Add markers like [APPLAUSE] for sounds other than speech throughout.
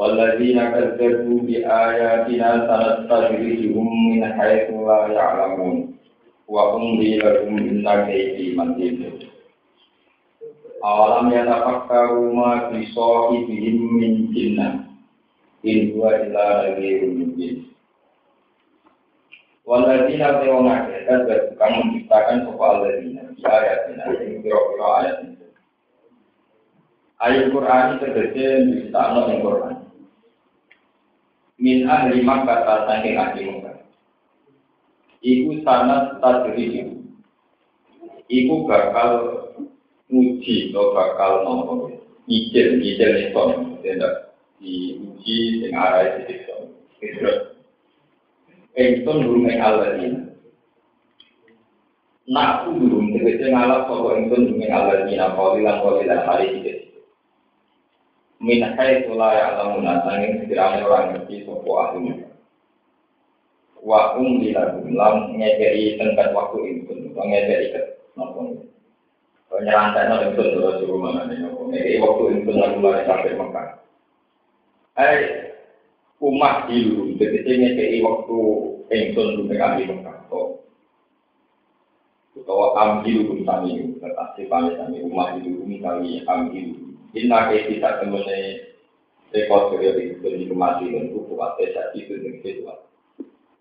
والذين كذبوا بآياتنا سنستدرجهم من حيث لا يعلمون وأملي لهم إن كيدي متين أولم يتفكروا ما في صاحبهم من جنة إن هو إلا نذير مبين Waladina tewana kita kamu menciptakan soal ladina di ayatina ini kira-kira ayat ini. Ayat Quran itu terjadi di sana yang Quran min ahli Makkah saking ahli Makkah. Iku sanat tadriji. Iku bakal uji atau bakal nopo ijil ijil itu tidak diuji dengan arah itu terus Engton durung ing aladina. Nak durung tegese ngalap sapa engton durung ing aladina qalilan qalilan hari iki min haitsu la ya'lamuna sanging sekiranya orang ngerti sapa ahli. Wa um dilahum lam ngekei tengkat waktu itu ngekei ke nopo penyerantai nopo itu terus suruh mana nih ngekei waktu itu lalu mulai sampai Mekah. Eh umat dulu jadi ngekei waktu ingsun lu ahli Mekah. Utawa amhilu kami tetap sifat kami umat dulu kami amhilu Inna ke kita temune rekod kerja di di kemati dan buku desa itu dengan.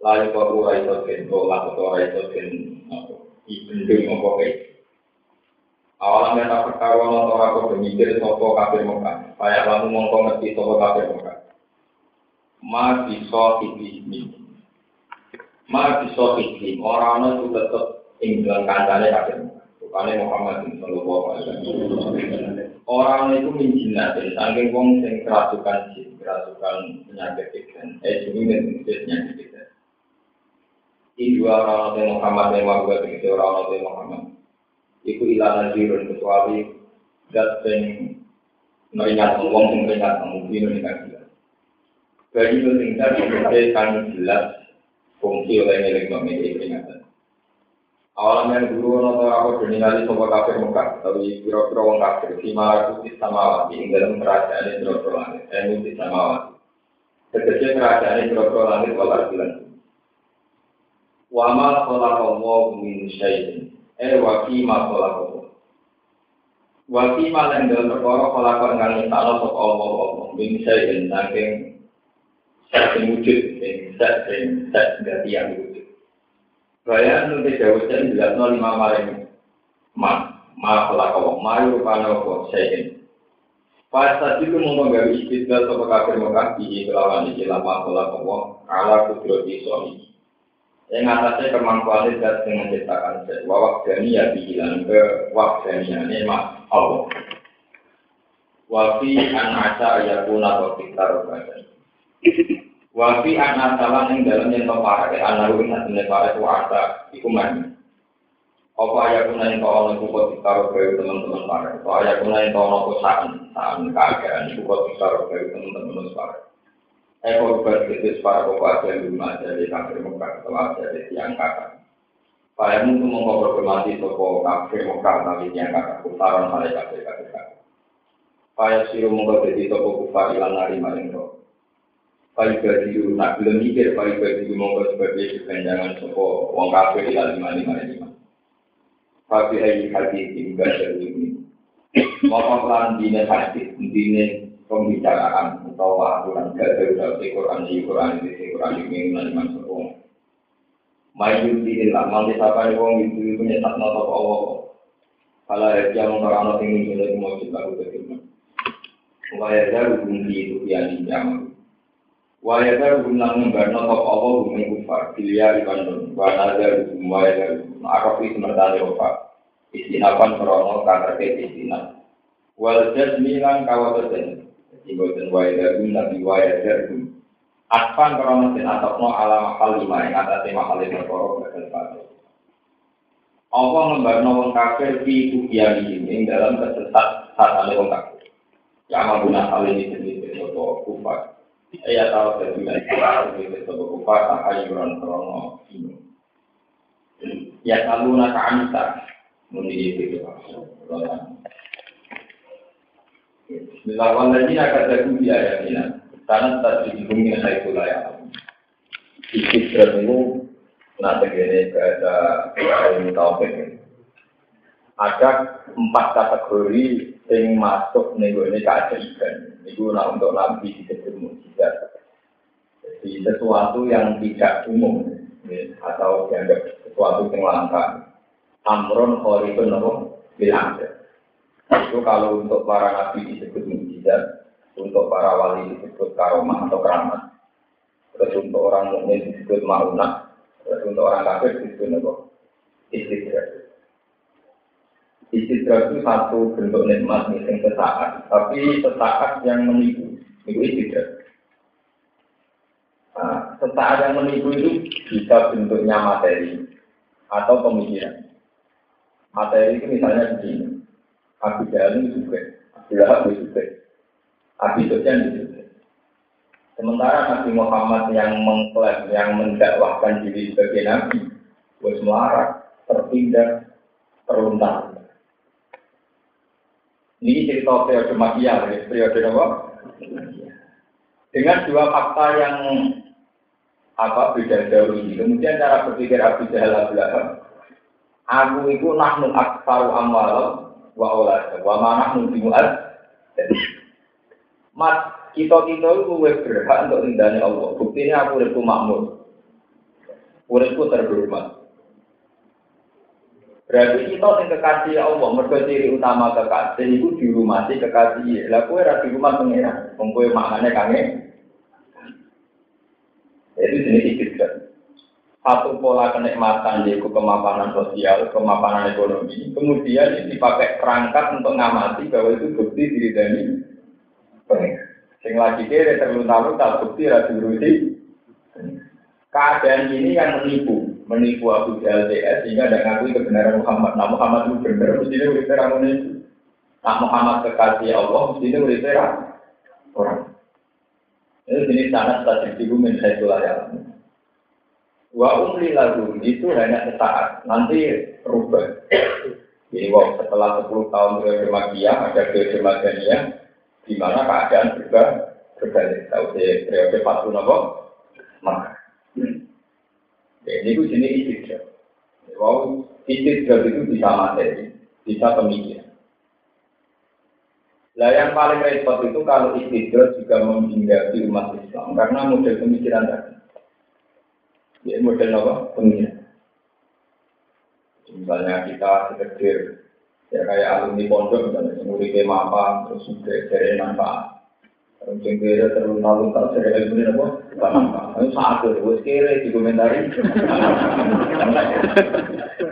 Lalu kau ura itu kau lah kau ura itu kan, ibendung apa kayak. Awalnya tak perkara nonton aku bermikir sopo kafir muka. Saya lalu mongko ngerti sopo kafir muka. Ma bisa ini. Ma bisa ini. Orang itu tetap ingin kancane kafir muka. Bukannya Muhammad Sallallahu Alaihi Wasallam. Orang itu menjinatin, saking wong sing kerasukan jin, kerasukan penyakit ikan, eh jadi dan penyakit ikan. Ini dua orang Nabi Muhammad yang gue begitu orang Nabi Muhammad. Iku ilah nazirun kecuali dat sing meringat wong sing meringat mungkin meringat jelas. Bagi itu sing tadi kan jelas fungsi oleh milik memiliki peringatan. Awalan yang dulu nopo aku diningali sopo kafir muka, tapi kira-kira wong kafir si malah putih sama wati, ing dalam kerajaan ini kira langit, putih sama wati. Tegese kerajaan ini kira langit walar bilan. Wama kholaqallahu min syai'in, eh wakima kholaqallahu. Wakima yang dalam perkara kholaqal ngang insana sopo Allah Allah, min syai'in, saking saking wujud, saking saking saking yang wujud. Saya nanti jauh jadi jelas nol lima maring ma ma pelakau ma rupanya kok saya Pas tadi itu mau menggawe istilah atau kafir Mekah di kelawan di lama pelakau ala kudro di suami. Yang atasnya kemampuan dan dengan menciptakan set wawak dani ya bilang ke wak dani ini mak Allah. Wafi an asa ayakuna wa fitar. Wafi anak salah yang dalam yang para ke anak rugi satu para itu ada iku mana? Apa ayat kuna yang kau orang kau ditaruh ke teman-teman para? Apa ayat kuna yang kau orang saan saan keadaan iku kau ditaruh ke teman-teman para? Eko berkritis para kau aja di rumah jadi kafir muka atau aja di tiang kakak. Para itu mengkau berkemati toko kafir muka tapi tiang kakak kutaran malaikat kafir kakak. Para siru mengkau jadi toko kufar ilang nari maring roh. Pai bagi nak belum mikir pai bagi mongko sebagai kepanjangan sopo wong kafir ila lima lima lima. Tapi ayi hati tinggal dari ini. Maka pelan dine hati, dine pembicaraan atau aturan gak ada di Quran di Quran di Quran ini lima sopo. Mayu di lah, nanti siapa yang wong itu punya tak noto Allah. Kalau dia mengorang noto ini, dia mau coba betul. Mulai dari bumi itu yang dijamak. Waya baru guna membarno top Allah bumi kufar? Filia di Bandung Wana dari waya dari Arafi semertani ofa Istinapan merono kata ke istinap Wal jasmi lan kawatasen Iboten waya dari nabi waya dari Atfan karena mesin atokno ala makal lima yang atas makal lima koro bakal padu. Allah ngembarno wong kafir di kubian ini dalam kesesat saat wong kafir. Yang mengguna hal ini sendiri sopo kufar. Ia tahu dari kufar dari sopo kufar tahayuran krono ini. Ya selalu naka anita menjadi itu. Bismillahirrahmanirrahim. Akan jadi biaya ini. Karena tadi dihubungi saya itu lah ya. Istidrat itu nanti gini ada ilmu taufik Ada empat kategori yang masuk nih ini keajaiban. Itu nah, untuk nabi disebut mujizat. Jadi sesuatu yang tidak umum ya, atau dianggap sesuatu yang langka. Amron horizon apa? Bilang. Itu kalau untuk para nabi disebut mujizat, untuk para wali disebut karomah atau keramat. Terus untuk orang mukmin disebut maunah. Terus untuk orang kafir disebut apa? Istidrak. Istidrak itu satu bentuk nikmat yang sesaat, tapi sesaat yang menipu. Itu istidrak. Nah, sesaat yang menipu itu bisa bentuknya materi atau pemikiran. Materi itu misalnya begini. Abu Jahal juga, Abu Lahab juga. Abi Sufyan itu. Sementara Nabi Muhammad yang mengklaim, yang mendakwahkan diri sebagai Nabi, bos melarat, tertindak, teruntar. Ini cerita periode magia, periode apa? Dengan dua fakta yang apa beda jauh ini. Kemudian cara berpikir Abu Jahal Abu Aku itu nahnu aksaru amal wa olad wa manahnu bimu'ad. Mas, kita kita itu berhak untuk ridhani Allah. Buktinya aku uripku makmur. Uripku terhormat. Berarti kita yang kekasih Allah, mereka ciri utama kekasih itu di rumah sih kekasih. Lah kue di rumah pengira, kue maknanya kangen. Itu jenis istidrat. Satu pola kenikmatan yaitu kemapanan sosial, kemapanan ekonomi. Kemudian ini dipakai perangkat untuk ngamati bahwa itu bukti diri dari Sing lagi kere terlunta-lunta bukti rasi berusi. Keadaan ini yang menipu, menipu Abu Jahal sehingga tidak ngakui kebenaran Muhammad. Nah Muhammad itu benar, mestinya udah terang menipu. Nah Muhammad kekasih Allah, mestinya udah terang orang. Ini jenis statistik itu saya itu ya. Wa umli lagu itu hanya sesaat, nanti rubah. Jadi setelah 10 tahun periode magia, ada periode magia di mana keadaan juga berbalik. Tahu sih periode Fatu Nopo, maka ini itu jenis istidrak. Wow, istidrak itu bisa materi, bisa pemikiran. Lah yang paling repot itu kalau istidrak juga menghindari umat Islam karena model pemikiran tadi. Ya, model apa? Pemikiran. Misalnya kita sekedar ya kayak alumni pondok misalnya muridnya mapa terus juga dari manfaat terus yang kira tak dari ilmu ini apa manfaat itu saat itu gue kira di komentari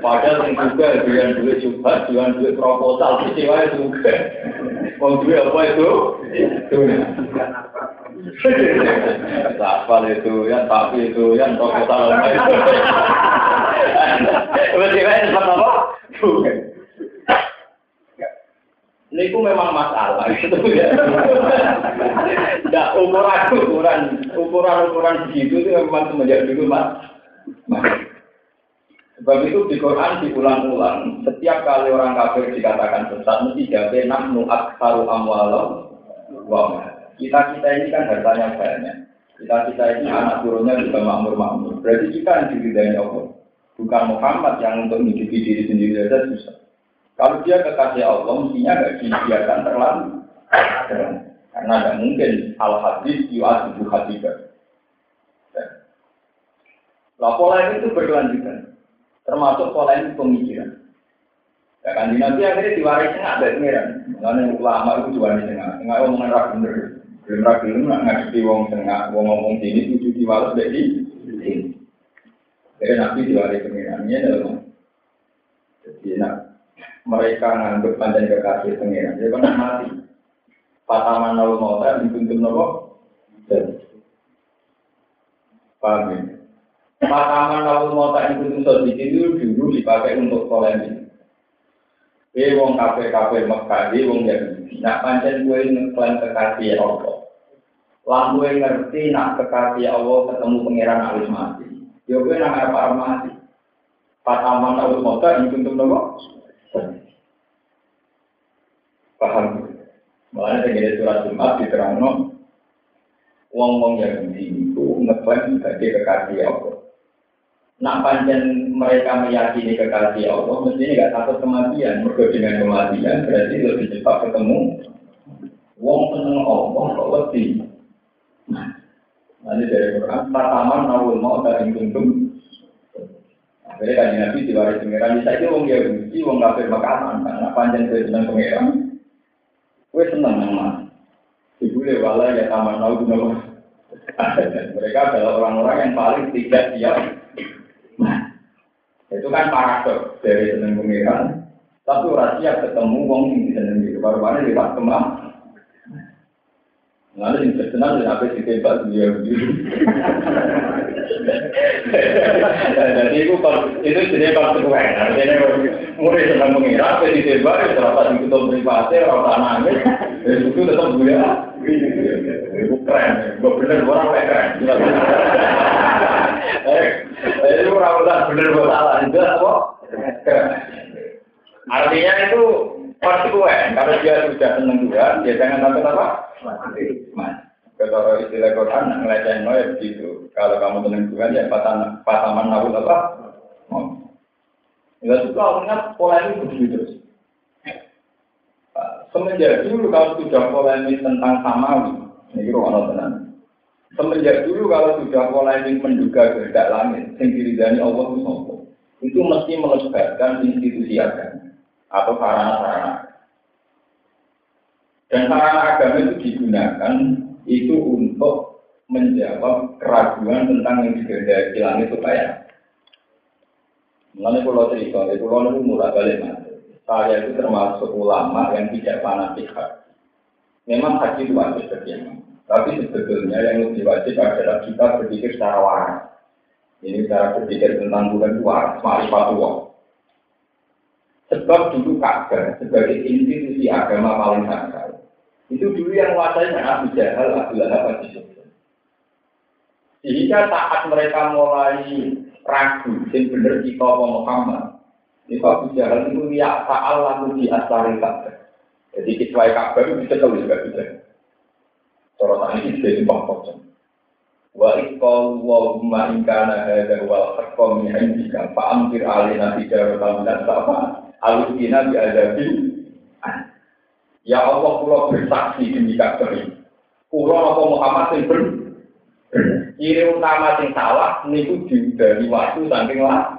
padahal juga jualan duit juga jualan duit proposal peristiwa juga mau duit apa itu Sapal itu, ya tapi itu, ya proposal [LAUGHS] apa itu. Berarti kan apa? Bukan. Niku memang masalah itu ya. Tidak ukuran ukuran ukuran ukuran begitu itu memang semenjak dulu mas. Sebab itu di Quran diulang-ulang. Setiap kali orang kafir dikatakan sesat mesti jawab nahnu aksaru amwalam wa Kita kita ini kan hartanya banyak. Kita kita ini anak turunnya juga makmur-makmur. Berarti kita yang diridai Allah. Bukan Muhammad yang untuk menghidupi diri sendiri saja susah. Kalau dia kekasih Allah, mestinya nggak dibiarkan terlalu. Karena tidak mungkin al hadis yu'ad ibu hadidah. Lah pola itu berkelanjutan, termasuk pola pemikiran. Ya kan di nanti akhirnya diwaris tengah dari pengiran. Mengenai ulama itu diwaris tengah, tengah omongan rak bener. Belum rak belum nak ngaji wong tengah, wong ngomong sini tujuh dari sini. Jadi nabi diwaris pengirannya dalam. Jadi nak mereka nganggep panjang kekasih pengiran. Jadi kan mati. Pataman lalu mau tak dituntut nopo. Paham ya? Makaman lalu mau tak ikut itu dulu dipakai untuk polemik. Eh wong kafe kafe Mekah, eh wong Yahudi. Nak pancen gue ngeklaim kekasih Allah. Lan gue ngerti nak kekasih Allah ketemu pangeran alis mati. Yo gue nak apa mati. Pataman lalu mau tak ikut nopo. Paham? Malah dengan surat Jumat diterangno wong-wong Yahudi itu ngeklaim sebagai kekasih Allah. Nak panjang mereka meyakini kekasih Allah, mestinya nggak takut kematian. Mereka dengan kematian berarti lebih cepat ketemu. Wong seneng Allah kok lebih. Nah, nanti dari Quran, pertama nawul mau dari tunduk. Akhirnya kan Nabi diwaris pengiran, bisa itu wong Yahudi, wong kafir makanan, karena panjang dari seneng pengiran. Gue seneng nama. Ibu lewala ya taman nawul [LAUGHS] Mereka adalah orang-orang yang paling tidak siap itu kan paradok dari seneng pengiran. Tapi orang siap ketemu wong yang disenengi. Baru-baru lewat kemang. Lalu yang terkenal dan apa sih tembak dia [LAUGHS] Jadi itu itu jadi konsekuen. Artinya mulai senang mengira, apa ditembak, ya terasa di ketua privasi, orang tak nangis, ya itu tetap gue Itu keren, gue bener orang keren. Jadi orang bener gue salah, itu apa? Artinya itu konsekuen. Kalau dia sudah seneng Tuhan, dia jangan sampai apa? Kalau istilah Quran, ngelecehin ya begitu. Kalau kamu seneng Tuhan, ya pataman nawul apa? Ya suka ingat pola ini begitu terus. Semenjak dulu kalau sudah polemik tentang samawi, ini ruang tenang. Semenjak dulu kalau sudah polemik menduga kehendak langit, yang diridani Allah itu itu mesti melebatkan institusi agama atau sarana-sarana. Dan sarana agama itu digunakan itu untuk menjawab keraguan tentang yang dikehendaki langit supaya Mengenai pulau cerita, di pulau itu mulai balik. Saya itu termasuk ulama yang tidak fanatik. Memang haji itu wajib bagi Tapi sebetulnya yang lebih wajib adalah kita berpikir secara waras. Ini cara berpikir tentang bukan waras, marifat Allah. Sebab dulu Ka'bah sebagai institusi agama paling sakral. Itu dulu yang menguasai Abu Jahal, Abu Lahab, Abu. Sehingga saat mereka mulai ragu, yang benar kita Muhammad, itu Abu Jahal itu ya ta'al lalu di asari Ka'bah. Jadi kecuali Ka'bah itu bisa tahu juga bisa. Sorotan ini simpang pocong. Wa ikol wa umma ingkana hadha wal haqqam min indika fa'amtir alina tijaratan dan sa'fa'an alusina adabi. Ya Allah, pulau bersaksi demi Ka'bah ini. Pulau apa Muhammad yang ber Ciri utama yang salah niku dari waktu saking lah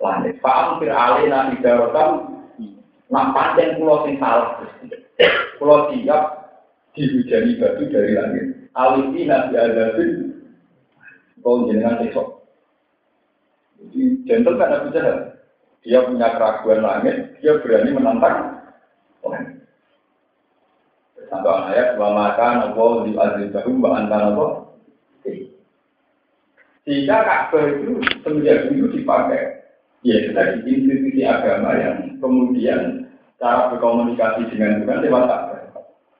langit. Paham fir alina idarotam nak panjang pulau sing salah. Pulau siap dihujani batu dari langit. Alisina di adabi. Kau jenengan besok. Jadi gentle kan Abu Jahal dia punya keraguan langit, dia berani menantang langit. Sampai ayat wa maka nopo di azizahu wa anta nopo. Sehingga Ka'bah itu semenjak dulu dipakai. Ya di institusi agama yang kemudian cara berkomunikasi dengan Tuhan lewat.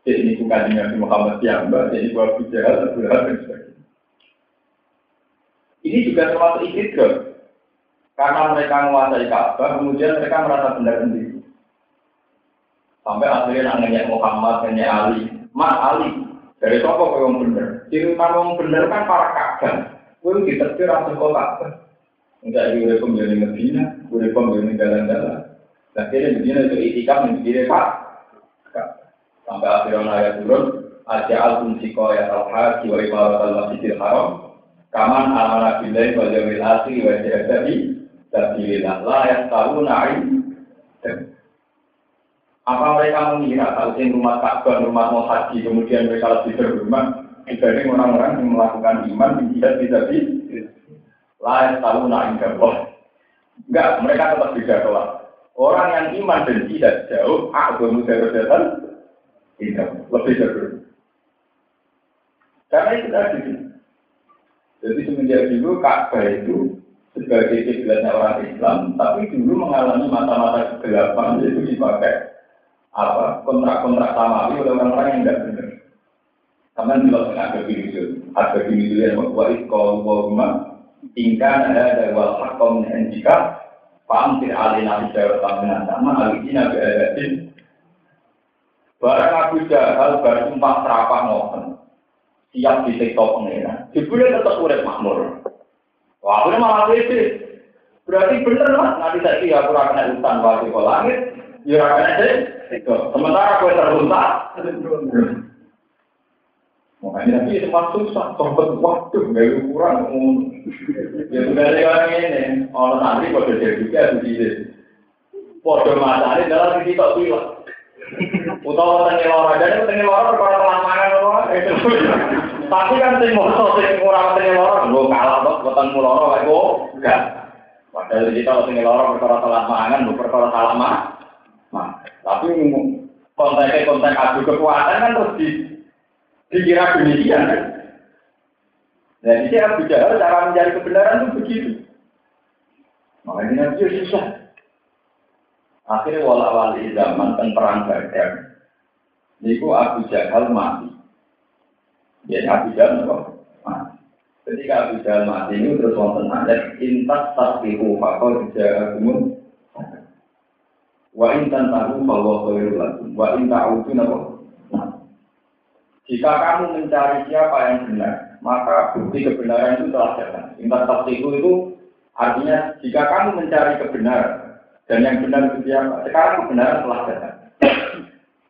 Jadi bukan dengan Muhammad yang jadi buat Jahal, Abu dan sebagainya. Ini juga termasuk istidrak. Karena mereka menguasai Ka'bah, kemudian mereka merasa benar sendiri. Sampai akhirnya nanya Muhammad, nanya Ali. Mas Ali, dari toko kau yang benar. Ciri utama yang benar kan para Ka'bah. Kau ditetir langsung kau Ka'bah. Enggak di urip pemilih Medina, urip pemilih jalan-jalan. Nah, kira Medina itu itikaf yang diri Pak. Sampai akhirnya ayat turun, Aja al-Tumsiko ya al-Haji wa ibarat al-Masjidil Haram. Kaman amanah billahi wal yawmil akhir wa jahadabi Sabilillah la yang tahu naik. Apa mereka mengira kalau di rumah Ka'bah, rumah mau haji, kemudian mereka lebih berhormat dibanding orang-orang yang melakukan iman tidak tidak di lain tahu naik Allah. Enggak, mereka tetap beda kelas. Orang yang iman dan tidak jauh, agama darajatan tidak lebih jauh. Karena itu tadi. Jadi semenjak dulu Ka'bah itu sebagai kiblatnya orang Islam, tapi dulu mengalami mata-mata kegelapan itu dipakai apa kontrak-kontrak samawi oleh orang-orang yang tidak benar. Karena di luar ada video, ada video yang membuat kalau wama tingkat ada wal hakom dan jika paham tidak alina bicara tentang sama alina beradatin. Barang Abu Jahal baru sumpah serapah ngoten. Siap di sektor pengeran. Jebule tetap urip makmur. Wah, aku malah beda. Berarti bener lah, nanti saya kira aku akan hutan waktu ke langit, ya akan ada Sementara aku teruntak, Makanya nanti semua susah, sobat waktu, gak ukuran, ya sudah lewat ini, orang nanti pada jadi juga. Pada masa ini dalam kita bilang, Utawa tengil lara, jadi tengil lara perkara telah mangan Tapi kan sing moto sing ora tengil lara, lho kalah kok boten muloro kae kok. Enggak. Padahal kita tengil lara perkara telah mangan, lho perkara salah mah. Tapi kontennya konten adu kekuatan kan terus di dikira demikian kan. Ini Abu Jahal cara mencari kebenaran itu begitu. Makanya Nabi susah. Akhirnya wala-wali zaman dan perang Badar. Niku Abu Jahal mati. Jadi Abu Jahal mati. Ketika Abu Jahal mati ini terus wonten ayat intas tasbihu fakol jahakumun wa intan tahu bahwa khairul lakum wa in ta'udu napa jika kamu mencari siapa yang benar, maka bukti kebenaran itu telah datang. Intan tasbihu itu artinya jika kamu mencari kebenaran, dan yang benar itu siapa? Sekarang kebenaran telah datang.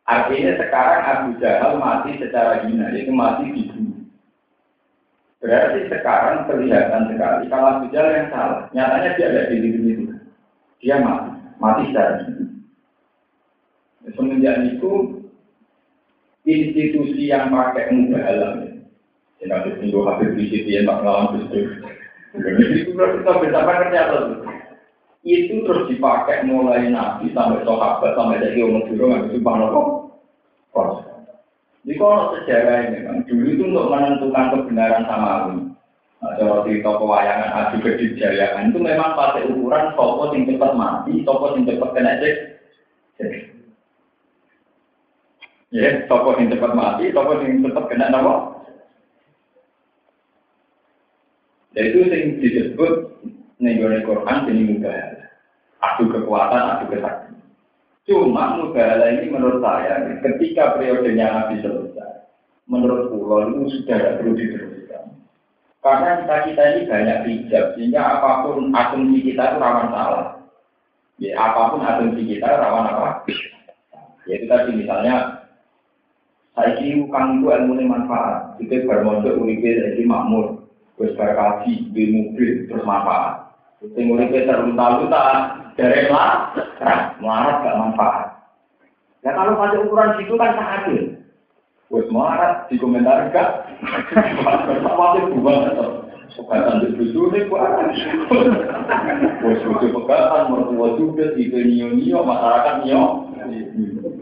Artinya sekarang Abu Jahal mati secara hina, yaitu mati dibunuh. Berarti sekarang kelihatan sekali kalau Abu Jahal yang salah. Nyatanya dia ada di itu. Dia mati, mati secara hina. Semenjak itu institusi yang pakai mudah alam ya. Yang ada tinggal habis di situ yang tak ngelawan itu. Itu berarti kita bersama kerja itu terus dipakai mulai nabi sampai sahabat sampai jadi umur dulu nggak bisa nopo kos. Di kalau sejarah ini kan dulu itu untuk menentukan kebenaran sama ini. Nah, kalau cerita pewayangan adu kejayaan itu memang pakai ukuran toko yang cepat mati, toko yang cepat kena cek. Ya, toko yang cepat mati, toko yang cepat kena nopo. Dan itu yang disebut nih Quran jadi mudah adu kekuatan, adu kesaktian. Cuma mubahala ini menurut saya, ketika periodenya Nabi selesai, menurut pulau itu sudah tidak perlu diteruskan. Karena kita kita ini banyak hijab, sehingga apa pun asumsi kita itu rawan salah. Ya, apa pun asumsi kita rawan apa? Ya itu tadi misalnya, saya kira kang itu ilmu ini manfaat. Kita bermodal uripe jadi makmur, terus berkaji, di terus manfaat. Sing uripe terunta-unta, dari lah, melarat gak manfaat. Ya kalau pada ukuran situ kan tak adil. Wes melarat di komentar gak, masih buang atau Pegatan di buju ini kuat. Wes buju pegatan, mertua juga, tipe nio-nio, masyarakat nio.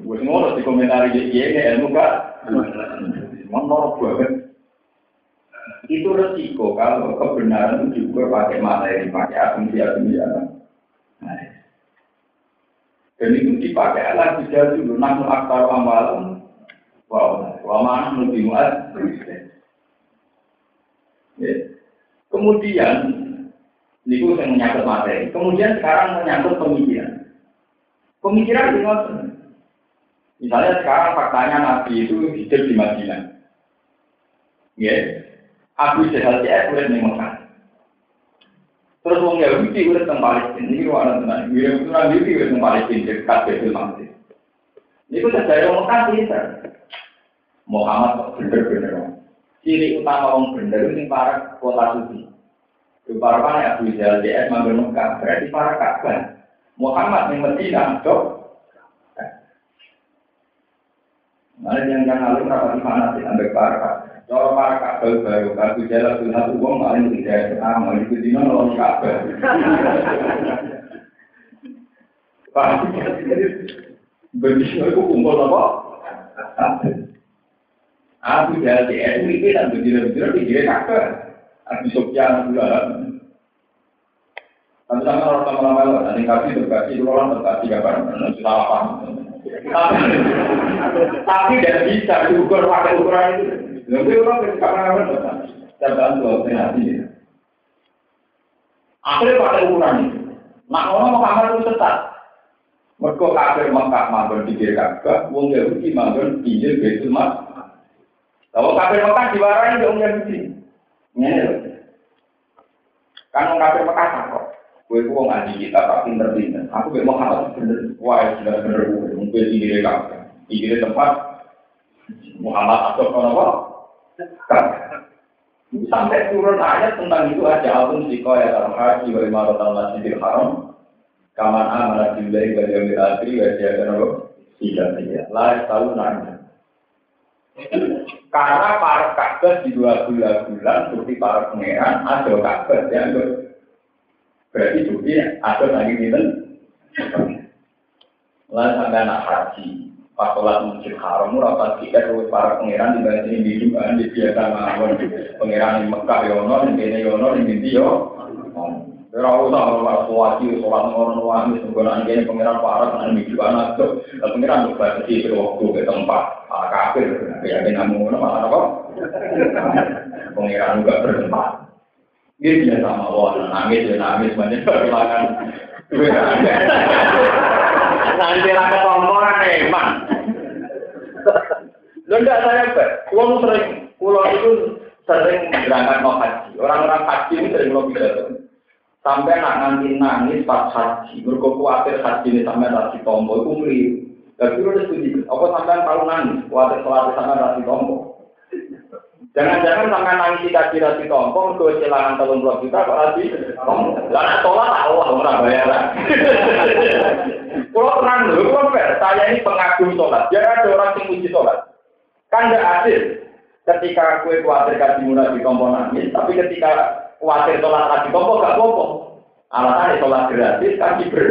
Wes ngono di komentar ini, iya, ilmu gak. Menurut banget. Itu resiko. Kalau kebenaran itu juga pakai materi, pakai asumsi-asumsi. Nah, dan itu dipakai alat bisa dulu. Namun aktar amalan wow wamana lebih muat ya. kemudian ini yang menyangkut materi. Kemudian sekarang menyangkut pemikiran. Pemikiran di misalnya sekarang faktanya nabi itu hidup di Madinah. Ya Abu Jahal dia di Mekah Terus wong Yahudi udah tentang Palestina, kalau ada tentang Yahudi orang Yahudi udah tentang Palestina dekat Betul Maqdis. Dari orang Mekah pinter. Muhammad kok bener-bener. Ciri utama orang bener ini para kota suci. Para mana Abu Jahal manggil Mekah, berarti para Ka'bah. Muhammad yang Medina, dok. Nah, yang yang lalu rapat di mana sih Cara para kabel baru, kabel jalan satu uang paling tidak sama, itu dino nolong kabel. Begitu aku kumpul apa? Aku jalan di ini dan begitu-begitu di dia kabel. Sofyan gula. Tapi sama orang sama lama nanti kasih terkasih, itu orang kapan, nanti salah paham. Tapi tidak bisa diukur pakai ukuran itu. Lalu orang hati. Akhirnya pakai ukuran. Nah, orang mau kamar itu tetap. Mereka kafir Mekah di kiri Ka'bah, wong Yahudi manggon di Baitul Mas. Kalau kafir Mekah diwarai wong Yahudi. Ini Kan wong kafir Mekah kok. Gue kok ngaji kita tak pinter-pinter. Aku mau Muhammad bener. Wah, sudah bener gue. Mungkin Ka'bah. Di kiri tempat Muhammad atau apa? Sampai turun ayat tentang itu aja alun siko ya haji wa imaratul masjidil haram Kaman amanah billahi wa yawmil akhir wa jahatan apa? Tidak tidak. Lah tahu nanya. Karena para kabar di dua bulan-bulan seperti para pangeran ada kabar yang berarti bukti ada lagi itu. Lalu sampai anak haji, pas sholat masjid haram, rapat kita terus para pangeran di bawah ini biduan di biasa mawon pangeran di Mekah yono, di Bene yono, di Binti yo. Ora usah ora suwati sholat ngono wae sebenarnya kene pengiran parah nang miki anak tuh. Pengiran juga di waktu ke tempat. Ah kafir ya ben namu ngono malah apa? Pengiran juga bertempat. Dia biasa Allah, nangis ya nangis banyak kehilangan. Nanti raka tombol emang. Lo enggak saya ber, pulau sering, pulau itu sering berangkat mau haji. Orang-orang haji ini sering mau pidato. Sampai nak nanti nangis pas haji, mereka khawatir haji ini sampai rasi tombol, itu meliru. Dan itu udah setuju. Apa sampai tahu nangis, khawatir khawatir sampai rasi tombol. Jangan-jangan sampai nangis di kaki rasi tombol, mereka kehilangan telung puluh juta, kok tombol. Lalu tolak tahu, orang bayaran. Kalau [LAUGHS] tenang dulu, kalau saya ini pengagum sholat. Jangan ada orang yang muji sholat. Kan tidak adil. Ketika kue khawatir kasih murah di tombol nangis, tapi ketika khawatir sholat lagi tombol gak apa-apa. Alasannya sholat gratis kaki ber.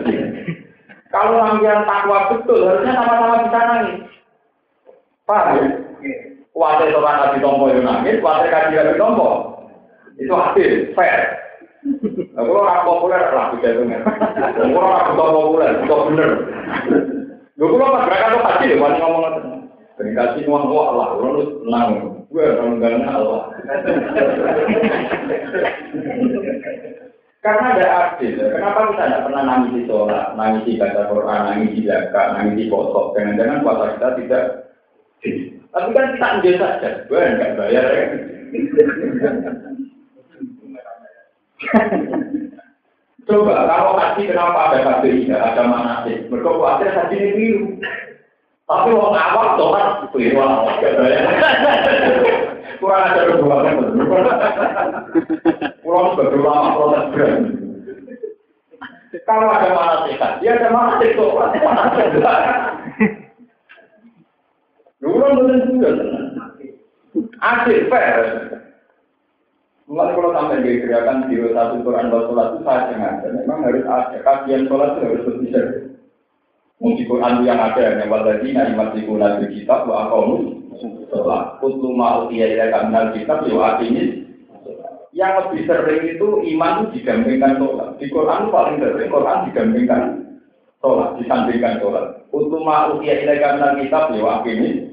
[LAUGHS] Kalau yang takwa betul, harusnya sama-sama bisa nangis. Paham ya? Khawatir sholat lagi tombol itu nangis, khawatir kaki lagi tombol. Itu adil, fair. Nah, kalau orang populer lah jadinya. Kalau orang butuh populer, butuh bener. Gue kalau pas berangkat tuh pasti deh, ngomong Terima kasih semua Allah, orang lu tenang. Gue orang Allah. Karena ada adil. Kenapa kita tidak pernah nangis di sholat, nangis di baca Quran, nangis di zakat, nangis di kosok. Jangan-jangan puasa kita tidak. Tapi kan kita ambil saja. Gue enggak bayar ya. Coba kalau haji kenapa ada KPI, ada manasik? Mereka khawatir haji ini biru. Tapi orang awak sholat keliru awak Kurang ada perbuatan Kurang sebagai ulama protes berani. Kalau ada manasik, dia ada manasik sholat, manasik Dulu betul juga Adil, fair. Mulai kalau sampai di gerakan biro satu Quran buat sholat itu saya sengaja. Memang harus ada kajian sholat itu harus bisa. Mungkin Quran yang ada yang waladhi nari masih guna di kitab wa akamu sholat. Kutlu ma'u iya iya kaminal kitab ya ini. Yang lebih sering itu iman itu digambingkan sholat. Di Quran paling sering Quran digambingkan sholat, disandingkan sholat. Kutlu ma'u iya iya kaminal kitab ya ini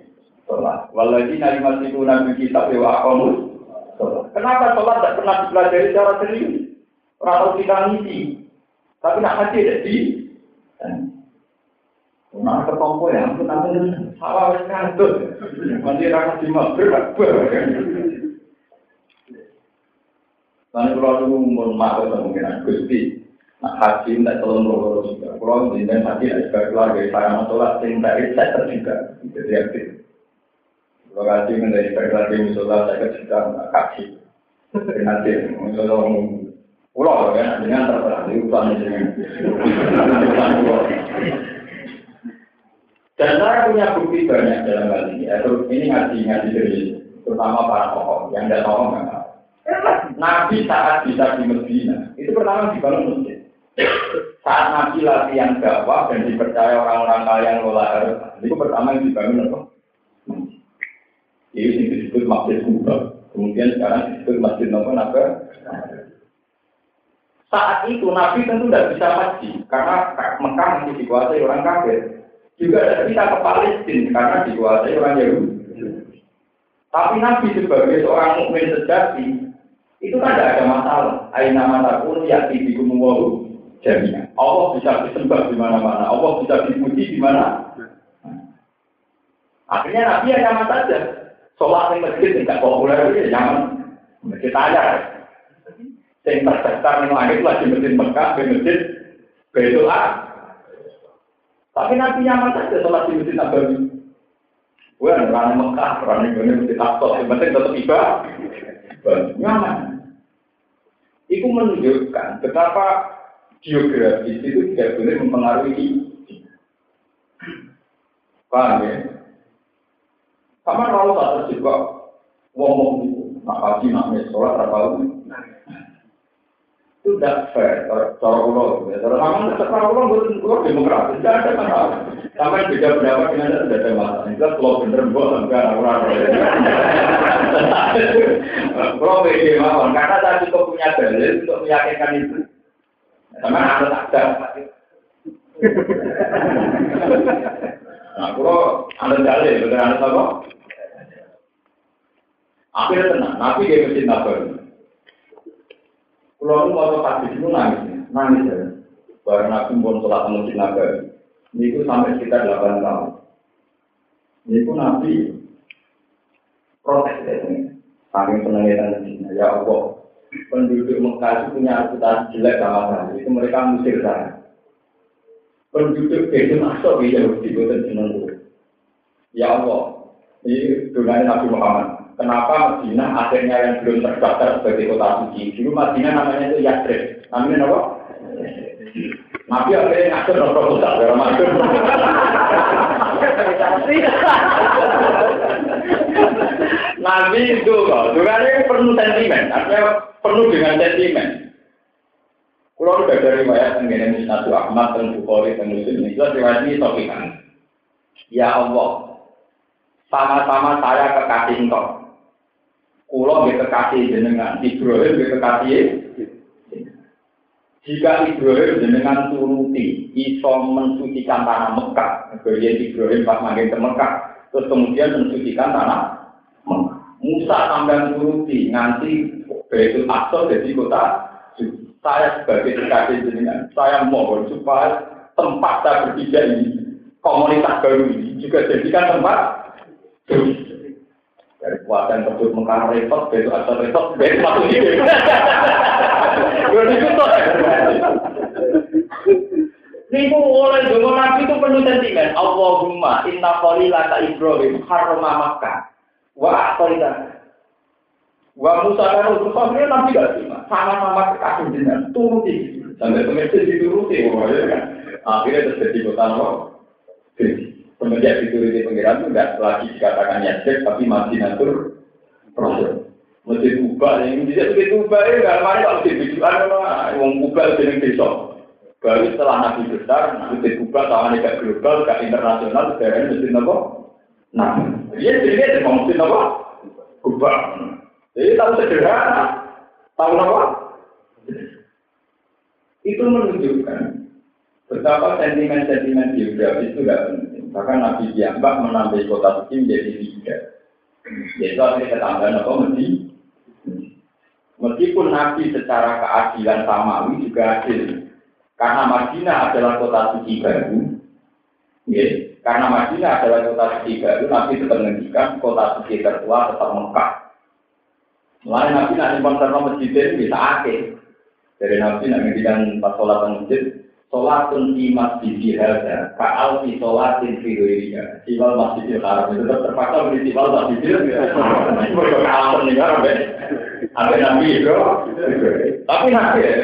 sholat. Waladhi nari masih guna di kitab ya akamu Kenapa sholat tidak pernah dipelajari secara serius? Orang kita ngisi. Tapi nak ada di. Nah, ketompo ya, aku nanti salah wes ngantut. Nanti rakyat di maghrib, Lalu kalau dulu mau masuk kemungkinan gusti, nak haji tidak tolong loro juga. Kalau di haji ada keluarga saya cinta itu saya terjuga. Jadi aktif. Haji menjadi keluarga misalnya saya juga kaji. Nanti, kalau pulau kan, dengan terserah, di hutan dengan. Dan saya punya bukti banyak dalam hal ini. Terus ini ngaji-ngaji dari terutama para tokoh yang tidak tahu nggak Nabi saat bisa di Medina itu pertama dibangun masjid. Saat Nabi latihan dakwah dan dipercaya orang-orang kaya yang lola itu pertama yang dibangun apa? Ini disebut masjid Kuba. Kemudian sekarang disebut Masjid Nabawi Naga. Saat itu Nabi tentu tidak bisa haji karena Mekah masih dikuasai orang kafir. Juga tidak bisa ke Palestina karena dikuasai orang Yahudi. Tapi Nabi sebagai seorang mukmin sejati itu kan tidak ada masalah. Aina mata pun ya di walu jadinya. Allah bisa disembah di mana-mana. Allah bisa dipuji di mana. Akhirnya Nabi ya nyaman saja. Di masjid tidak populer itu ya nyaman. Masjid aja. Yang terdaftar di langit lagi masjid Mekah, di masjid Baitul Tapi Nabi nyaman saja sholat di masjid Nabawi. Gue orang Mekah, orang ini masjid Aqsa, yang penting tetap tiba. Nyaman. Itu menunjukkan betapa geografis itu tidak boleh mempengaruhi. Paham ya? Sama kalau tak terjebak ngomong itu, nak pagi nak sholat berapa itu tidak fair cara ulo. Cara namun cara ulo bukan ulo tidak ada masalah. Sampai beda pendapat dengan anda tidak ada masalah. Itu kalau bener buat enggak orang Kalau beda mawon, karena saya cukup punya dalil untuk meyakinkan itu. Sama tak ada. Nah, kalau anda dalil, betul anda apa? Akhirnya tenang, Nabi dia mesti nabar. Kalau lu mau hadis itu nangis, nangis ya. Barang Nabi pun sholat masjid nabar. Ini itu sampai sekitar 8 tahun. Ini itu Nabi protes ya. Saking dan ya Allah. Penduduk Mekah itu punya reputasi jelek sama saya. Itu mereka musir saya. Penduduk Bedul Masuk ya Yahudi, bukan senang Ya Allah, ini dunia Nabi Muhammad. Kenapa Medina akhirnya yang belum terdaftar sebagai kota suci? Dulu Madinah namanya itu Yathrib. Namanya apa? Nabi akhirnya ngatur nopo pusat ya Ramadan. Nabi itu loh, ini penuh sentimen, artinya penuh dengan sentimen. Kalau udah dari riwayat tentang Nabi Ahmad dan Bukhari dan Muslim itu riwayat ini topikan. Ya Allah, sama-sama saya kekasih engkau. Kulo nggih kekasih jenengan, Ibrahim nggih kekasih. Jika Ibrahim jenengan turuti, iso mensucikan tanah Mekah. Kemudian Ibrahim pas makin ke Mekah, terus kemudian mensucikan tanah. Musa sampai turuti, nganti Baitul Aqsa jadi kota saya sebagai kekasih jenengan, saya mohon supaya tempat saya berpijak ini, komunitas baru ini juga jadikan tempat dari kuatan tersebut mengkar repot, besok atau repot, besok masuk ini. Niku oleh dongo Nabi itu penuh sentimen. Allahumma inna qalila ta Ibrahim harrama Makkah. Wa aqalita. Wa Musa kan Musa Nabi gak terima. Sama-sama kekasih jenengan turuti. Sampai pengertian dituruti. Akhirnya terjadi kota Nabi. Semenjak dituruti pengiran itu tidak lagi dikatakan yasir, tapi masih natur proses. Mesti ubah, yang bisa mesti ubah ya, nggak mari kalau mesti tujuan, wong ubah jadi besok. Baru setelah nabi besar, mesti ubah tangan gak global, gak internasional, sekarang mesti nopo. Nah, dia jadi dia mau mesti nopo, ubah. Jadi tahu sederhana, tahu nopo. Itu menunjukkan betapa sentimen-sentimen geografis itu tidak penting. Bahkan Nabi Diambak menambah kota suci menjadi tiga. Yaitu akhirnya ketambahan apa? Mesti. Meskipun Nabi secara keadilan samawi juga adil. Karena Madinah adalah kota suci baru. Ya, karena Madinah adalah kota suci baru, Nabi tetap menghentikan kota suci tertua tetap Mekah. Mulai Nabi nanti konser masjid ini bisa akhir. Dari Nabi nanti menghentikan pas sholat masjid, Sholatun di masjid hadza, kaal di sholatin fi ghairiha. Siwal masjidil haram itu tetap terpaksa beli siwal masjidil. Mereka kalah meninggal sampai ada nabi itu. Tapi nanti ya,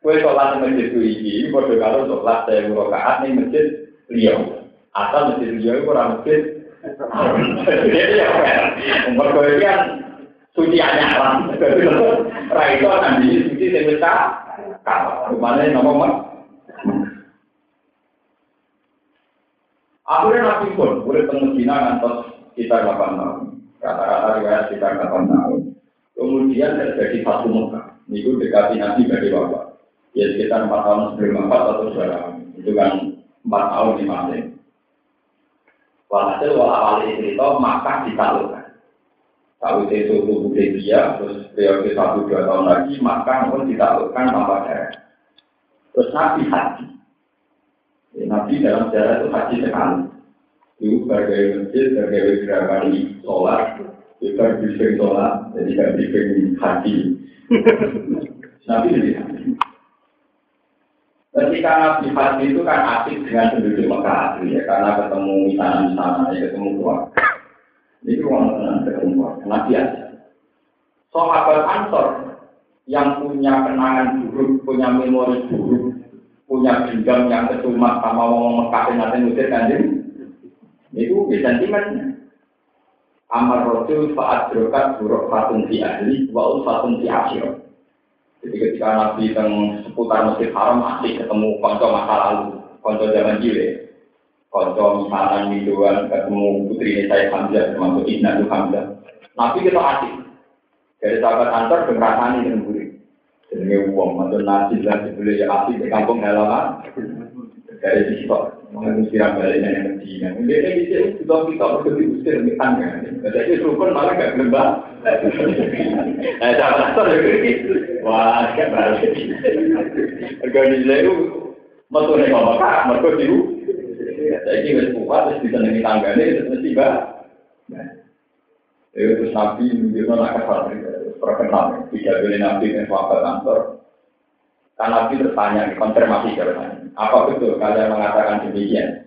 kue sholat di masjid itu ini, bodoh kalau sholat saya rakaat nih masjid liau. Atau masjid liau itu orang masjid. Jadi ya, mereka itu kan suci anyaran. Raito akan di suci yang kita kalah. Rumahnya nomor Akhirnya Nabi pun boleh temu Cina ngantos sekitar 8 tahun. Kata-kata riwayat sekitar 8 tahun. Kemudian terjadi satu muka. Itu dekati Nabi bagi Bapak. Ya sekitar empat tahun sebelum empat atau tahun. Itu kan empat tahun di masing. Walhasil wal awal cerita maka ditaklukkan. Tahu itu suku dia, terus periode satu dua tahun lagi, maka pun ditaklukkan tanpa darah. Terus Nabi haji. Ya, Nabi dalam sejarah itu haji sekali. Itu sebagai masjid, sebagai gerakan sholat, kita bisa sholat, jadi tidak bisa haji. Nabi jadi haji. Ketika Nabi haji itu kan asik dengan penduduk Mekah ya, karena ketemu misalnya-misalnya, ya, ketemu keluarga. Ini orang tenang ketemu keluarga, Nabi aja. Sahabat Ansor yang punya kenangan buruk, punya memori buruk, punya dendam yang kesumat sama ngomong Mekah yang nanti ngusir kanjeng, itu bisa sentimennya. Amar Rasul saat berokat buruk fatun di ahli, wa fatun di asyir. Jadi ketika Nabi teng seputar Masjid Haram masih ketemu konco masa lalu, konco zaman jile, konco misalnya minuan ketemu putri saya Hamzah termasuk Ibnu Hamzah. Nabi kita asik. Dari sahabat antar ini dengan Jadi uang, atau nasi dan dibeli ya asik di kampung halaman. Dari situ, mengusir baliknya yang Medina. Dia ini bisa sudah kita berdua diusir di tangga. Jadi rukun malah gak gelembang. Nah, juga gitu. Wah, kan baru. Organisasi itu metu nih mama kak, mereka diu. Saya ini wes kuat, bisa nengi tanggane, terus mesti bah. Itu terus nabi anak kasar, perkenal. Tidak boleh nabi dan sahabat kantor. Kan nabi bertanya, konfirmasi jawabannya. Apa betul kalian mengatakan demikian?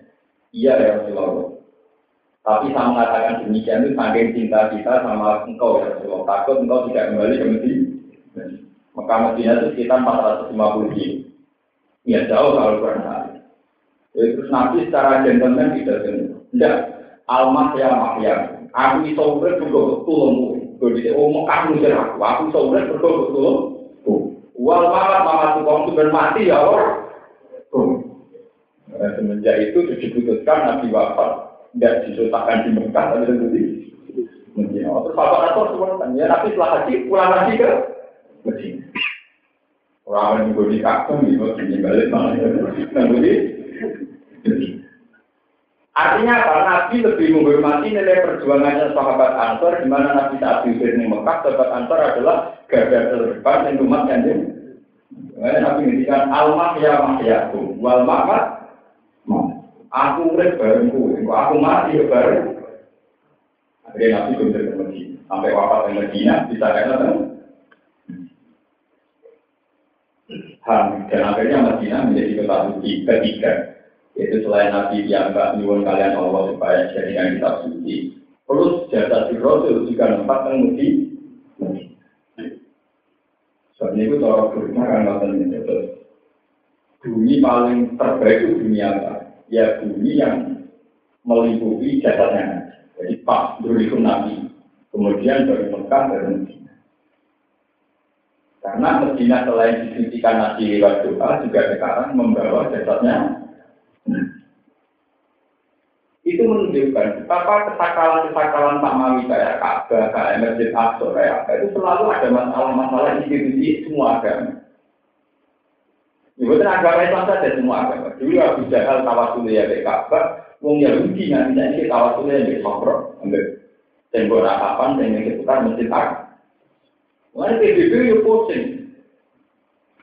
Iya ya Rasulullah. Tapi saya mengatakan demikian itu saking cinta kita sama engkau ya Rasulullah. Takut engkau tidak kembali ke Medina. Mekah Medina itu sekitar 450 kilo. Ya jauh kalau kurang ya, Terus Nabi secara gentleman tidak tidak almah ya mahya. Aku bisa urut juga tulungmu. Jadi oh Mekah musir aku. Aku tulung. Wal malam tukang mati ya Allah. Nah, semenjak itu diputuskan Nabi wafat tidak disusahkan di Mekah tapi di Medina. Terus apa atau semua ya Nabi setelah haji pulang lagi ke Medina. Orang yang gue di balik malah. Artinya apa? Nabi lebih menghormati nilai perjuangannya sahabat Ansor, di mana Nabi saat diusir di Mekah, sahabat Ansor adalah garda terdepan yang umat yang Makanya Nabi ngendikan almah ya mahyakum, wal Aku urip aku mati ya bareng. Nabi benar ke Medina, sampai wafat di Medina bisa kata Ham. Dan akhirnya Madinah menjadi kota suci ketiga. Yaitu selain Nabi yang mbak nyuwun kalian Allah supaya jadikan kitab suci. Terus jasa si Rasul juga tempat yang mudi. Soalnya itu cara berikutnya kan nggak terus. Bumi paling terbaik itu dunia apa? Ya bumi yang meliputi jasadnya. Jadi pas dulu Nabi. Kemudian dari Mekah dari Medina. Karena Medina selain disucikan nasi lewat doa, juga sekarang membawa jasadnya. Itu menunjukkan betapa kesakalan-kesakalan Pak Mawi kayak Ka'bah, kayak Masjid Aqsa, kayak apa, itu selalu ada masalah-masalah institusi semua agama. Ya, bukan agama Islam saja semua agama. Dulu Abu Jahal tawasulnya ya Ka'bah, Wong Yahudi nanti ini tawasulnya ya Sokro. Tembok rapapan, tembok seputar Masjid Aqsa. Mulai PBB yo pusing.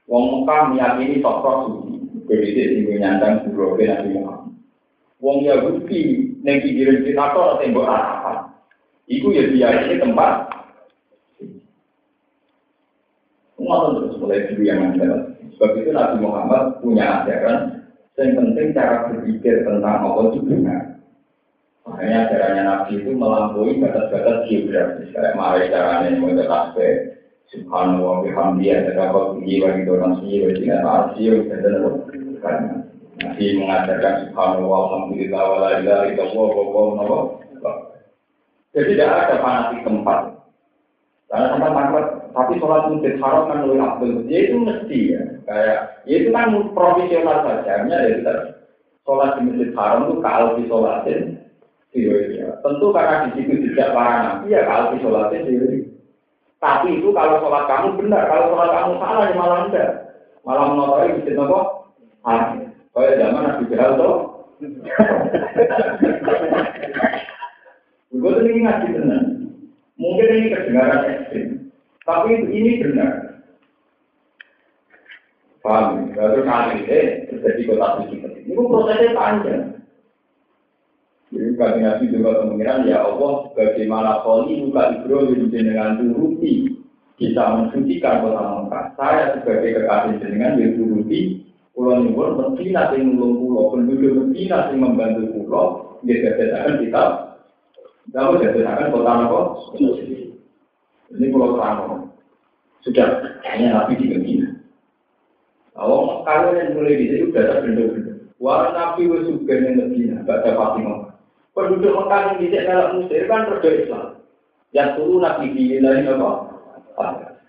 Wong Mekah meyakini sosok suci. PBB sing nyandang buroke Nabi Muhammad. Wong Yahudi ning kita kok tembok harapan. Iku ya biaya ini tempat. Ngotot terus mulai dulu yang ada. Sebab itu Nabi Muhammad punya ajaran yang penting cara berpikir tentang apa itu benar. Makanya ajarannya Nabi itu melampaui batas-batas geografis. Kayak mari caranya yang tasbih, Subhanahu wa bihamdi ada dapat tinggi bagi orang sih bagi tidak asih dan dan Nabi mengajarkan Subhanahu wa alhamdulillah wa la ilaha illallah wa Jadi tidak ada fanatik tempat. Karena tempat tempat, tapi sholat masjid haram kan lebih abdul. Ya itu mesti ya. Kayak, ya itu kan profesional saja. Ya kita sholat di masjid haram itu kalau di sholatin, Tentu karena di situ tidak para nabi ya kalau di sholatin Tapi itu kalau sholat kamu benar, kalau sholat kamu salah ya malah enggak. Malah mengotori bisa nopo. Kayak zaman Nabi Jahal tuh. Gue tuh ini ngaji benar. Mungkin ini kedengaran ekstrim, tapi ini benar. Paham? Lalu kali ini terjadi kota suci. Ini prosesnya panjang. Jadi kami nabi juga kemungkinan ya Allah bagaimana kali buka Ibrahim dengan turuti bisa mensucikan kota Mekah. Saya sebagai kekasih jenengan yang turuti Pulau Nyuwun mesti nanti nulung pulau penduduk mesti nanti membantu pulau dia jadikan kita kamu jadikan kota Mekah ini pulau terang sudah hanya nabi di Medina. Oh, kalau yang mulai di sini sudah ada benda-benda. Wah, nabi wes juga yang Medina, gak ada Fatimah. Penduduk Mekah yang tidak dalam Mesir kan terjadi Islam. Yang turun nabi di lain apa?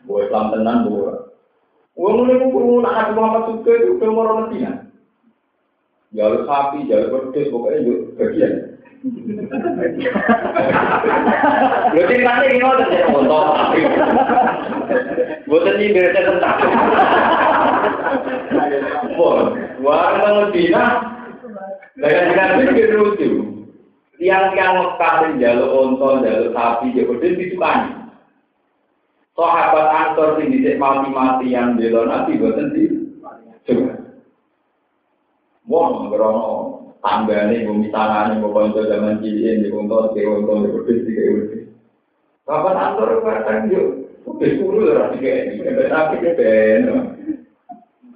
Buat Islam tenang, buat. Wong mulai kumpul nak Nabi Muhammad juga itu mau Medina. Jalur sapi, jalur pedes, pokoknya juga bagian. Lho ceritanya ini mau terjadi motor sapi. Buatan ini beresnya tentang. Wah, Medina, dengan dengan lucu. Tiang-tiang Mekah jalur onto, jalur sapi, jalur pedes disukani. Sahabat Ansor sing dhisik mati-mati yang bela Nabi boten di. Wong ngrono tanggane bumi tanane mbok kanca zaman cilik ke untuk di pedis di ke Sahabat Ansor katakan yo, udah suruh ora dikene, tapi ben.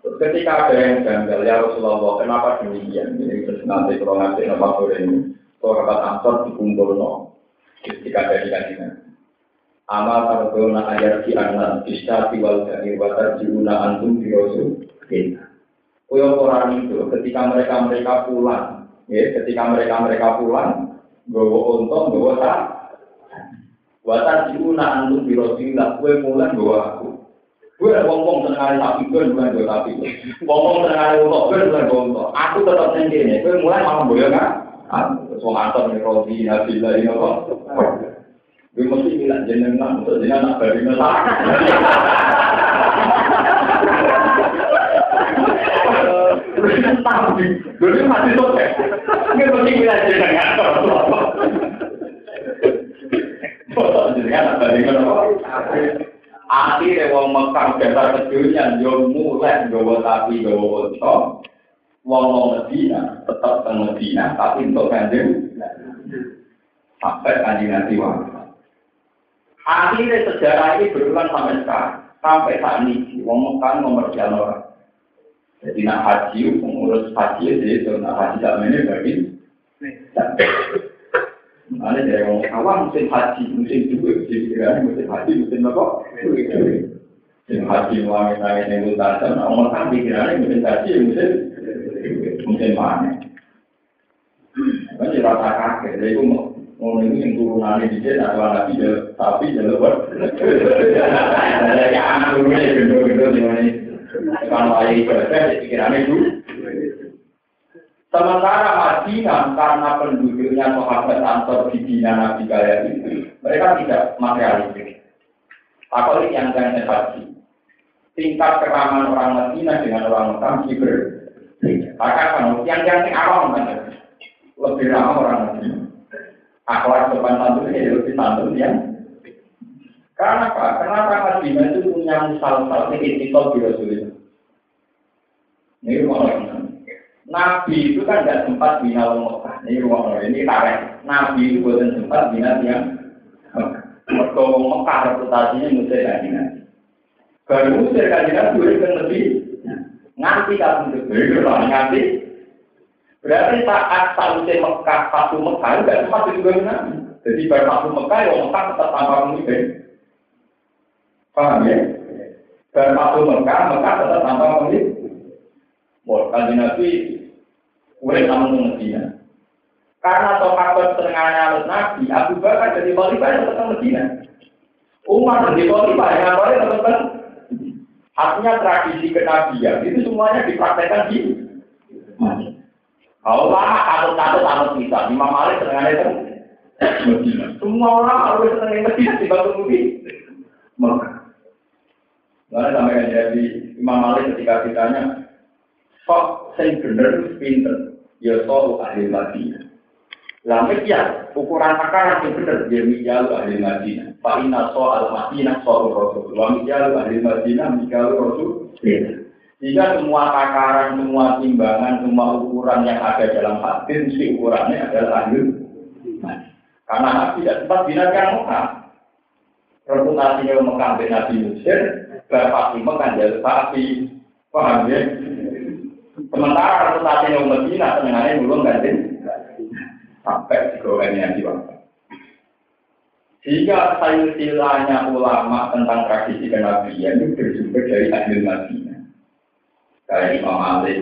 Ketika ada yang janggal, ya Rasulullah, kenapa demikian? Ini terus nanti kalau ngasih nama ini, sahabat Ansor dikumpul no. Ketika ada di kajian. Amal tarbona ayat di anak bisa tiwal dari watar jiuna antum di rasul orang itu ketika mereka mereka pulang, ya ketika mereka mereka pulang, gowo untung gowo tak. Watar jiuna antum di rasul lah, kue mulai gowo aku. Gue ngomong tengah sapi, gue bukan gue sapi. Ngomong tengah untuk, gue bukan gue. Aku tetap sendiri, gue mulai malah boleh kan? Soal antar nih, roti, hasil dari apa? Gue mesti bilang jenengan untuk jenengan nak. Tapi, gue masih sukses. Gue mesti bilang jenengan. Jenengan nak. Akhirnya wong Mekah dasar kecilnya yo mulai gawa sapi gawa unta. Wong wong Medina tetap teng Medina tapi untuk kanjeng sampai kanjeng Nabi wafat. Akhirnya sejarah ini berulang sampai sekarang. Sampai saat ini, wong Mekah nomor orang. Jadi nak haji, pengurus haji jadi itu nak haji tak ini bagi. Mana dari wong awam musim haji, musim duit, musim kira musim haji, musim apa? Musim haji wangi nangis yang utara, nak omong kami kira musim haji, musim musim mana? Kan rasa kaget, jadi itu Oh ini yang turunannya di sini atau nabi ya tapi ya lebar. Ada yang anak turunnya gendut-gendut di mana kalau ayah ibadah pikirannya itu. Sementara Madinah karena penduduknya sahabat antar di Dina Nabi kaya itu, mereka tidak materialistik. Apalagi yang yang haji. Tingkat keraman orang Madinah dengan orang Mekah ber. Maka yang yang awam lebih ramah orang Madinah akhlak sopan santun ini lebih santun ya. Karena apa? Kenapa Madinah itu punya misal-misal etikal di Rasulullah? Ini rumah Nabi itu kan tidak sempat bina Mekah. Ini rumah ini tarik. Nabi itu bukan sempat bina yang Mereka Mekah reputasinya musir kajian. Baru musir kajian itu kan lebih nganti kamu itu nganti Berarti saat sausnya Mekah, satu Mekah, enggak sempat juga Nabi. Jadi pada satu Mekah, ya Mekah tetap tanpa pemimpin. Paham ya? Dan satu Mekah, Mekah tetap tanpa pemimpin. Wah, kanji Nabi, boleh namun Medina. Karena sahabat setengahnya Nabi, Abu Bakar jadi khalifah yang tetap Medina. Umar jadi khalifah yang apa tetap Artinya tradisi kenabian itu semuanya dipraktekkan di Madinah. Kalau lama katut-katut anut bisa, Imam Malik senengannya itu Semua orang harus seneng masjid di batu bumi. Mekah. Lalu sampai jadi Imam Malik ketika ditanya, kok saya bener pinter? Ya soal ahli Madinah. Lalu ya, ukuran akar yang bener, dia mijal ahli Madinah. Pak Ina soal Madinah soal Rasul. Wa ahli Madinah, mijal Rasul. Jika semua takaran, semua timbangan, semua ukuran yang ada dalam hadis, si ukurannya adalah ahli. Karena Nabi tidak sempat binatang Mekah. Reputasinya Mekah bin Nabi Mesir, Bapak Mekah jadi sapi. Paham ya? Sementara reputasinya Medina, senengannya belum ganti. Sampai digoreng yang diwakil. Jika silsilahnya ulama tentang tradisi kenabian itu bersumber dari ahli Madinah. Kayak Imam Malik,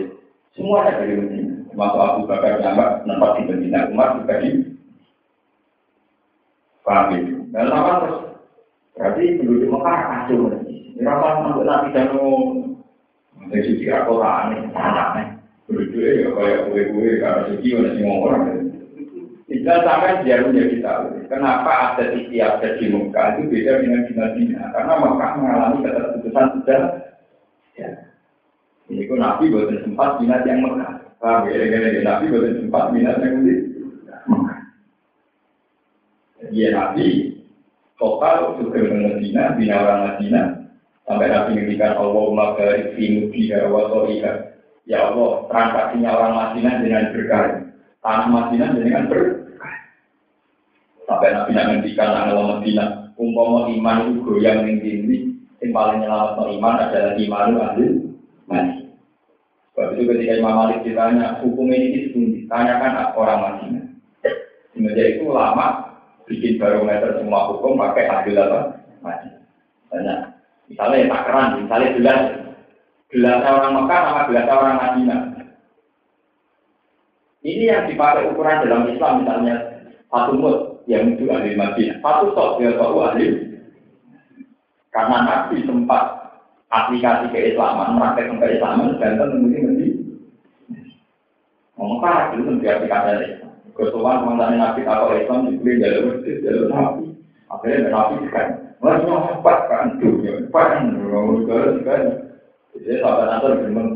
semuanya dari Medina. Termasuk Abu Bakar Jambak, tempat di Medina, Umar juga di Paham. Dan apa terus? Berarti penduduk Mekah kacau. Berapa sampai nabi dan dari sisi aku aneh, aneh. Penduduknya ya kayak kue-kue, karena suci ada semua orang. Tidak sampai dia menjadi tahu. Kenapa ada sisi ada di Mekah itu beda dengan di. Karena Mekah mengalami keterputusan sudah. Ya. Ini kok Nabi buatan sempat minat yang Mekah. Paham ya? Nabi buatan sempat minat yang Mekah. Dia Nabi total juga Medina, bina orang Medina, sampai Nabi ngendikan Allah barik fi mudiha wa. Ya Allah, transaksinya orang Madinah dengan berkah. Tanah Madinah dengan berkah. Sampai Nabi ngendikan Allah Madinah, umpama iman itu goyang ning dindi, yang paling nyelamat iman adalah iman ahli Madinah. Sebab itu ketika Imam Malik ditanya, hukum ini itu tanyakan orang Madinah. Semenjak itu lama bikin barometer semua hukum pakai adil apa? Mati. Banyak. Misalnya yang takaran, misalnya gelas, gelas orang Mekah sama gelas orang Madinah. Ini yang dipakai ukuran dalam Islam misalnya satu mut yang itu ahli Madinah, satu sok dia tahu ahli. Karena Nabi sempat aplikasi keislaman, praktek keislaman, dan tentu ini Ngomong Mekah itu menjadi aplikasi Kesuwan mantan nabi atau Islam dibeli jalur masjid, jalur nabi. Akhirnya nabi kan, masih cepat kan, dunia cepat kan, orang negara juga. Jadi sahabat Nasr bilang,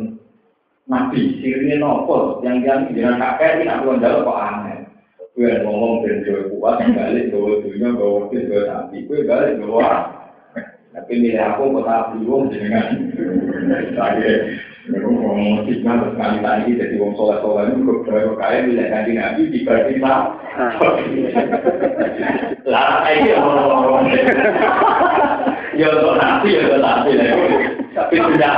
nabi sirine nopo, yang yang jangan kakek ini aku jalur kok aneh. Gue ngomong dan gue kuat, balik bawa dunia, bawa wakil, bawa nabi, gue balik bawa. Tapi milih aku kok nabi, gue jenengan. Saya Mereka ngomong fitnah terus kali tadi jadi wong soleh soleh itu beberapa kali bilang kanji nabi dibagi lah. Lah ini ngomong Ya untuk nabi ya untuk nabi. Tapi sudah.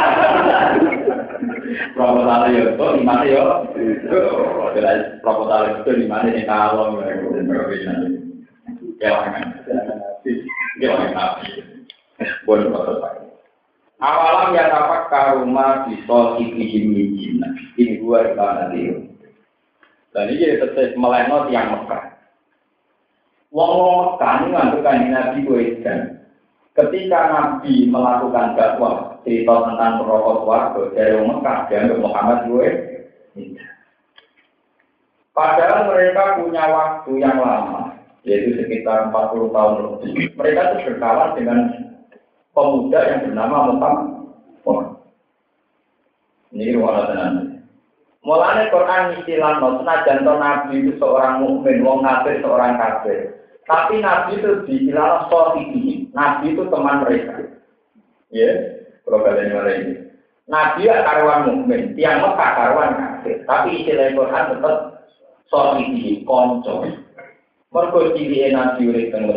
Proposal ya untuk di mana ya? Proposal itu di mana nih kalau ya kan? Ya kan proposal. Awalam ya tapak karuma bisa ikihim mijina. Ini gua di mana dia. Dan ini tetap melenot yang Mekah. Wong wong Mekah ini ngantuk kanji Nabi ikan. Ketika Nabi melakukan dakwah cerita tentang perokok warga dari Mekah dan Muhammad gue Padahal mereka punya waktu yang lama, yaitu sekitar 40 tahun lebih. Mereka itu berkawan dengan pemuda yang bernama Muhammad. Ini ruang tenan. Mulane Quran istilah senajan to nabi itu seorang mukmin, wong kafir seorang kafir. Tapi nabi itu diistilah sohidi. Nabi itu teman mereka. Ya, kalau kalian ini. Nabi ya karuan mukmin, tiang Mekah karuan kafir. Tapi istilah Quran tetap sohidi, konco. Mergo ciri nabi urip teng.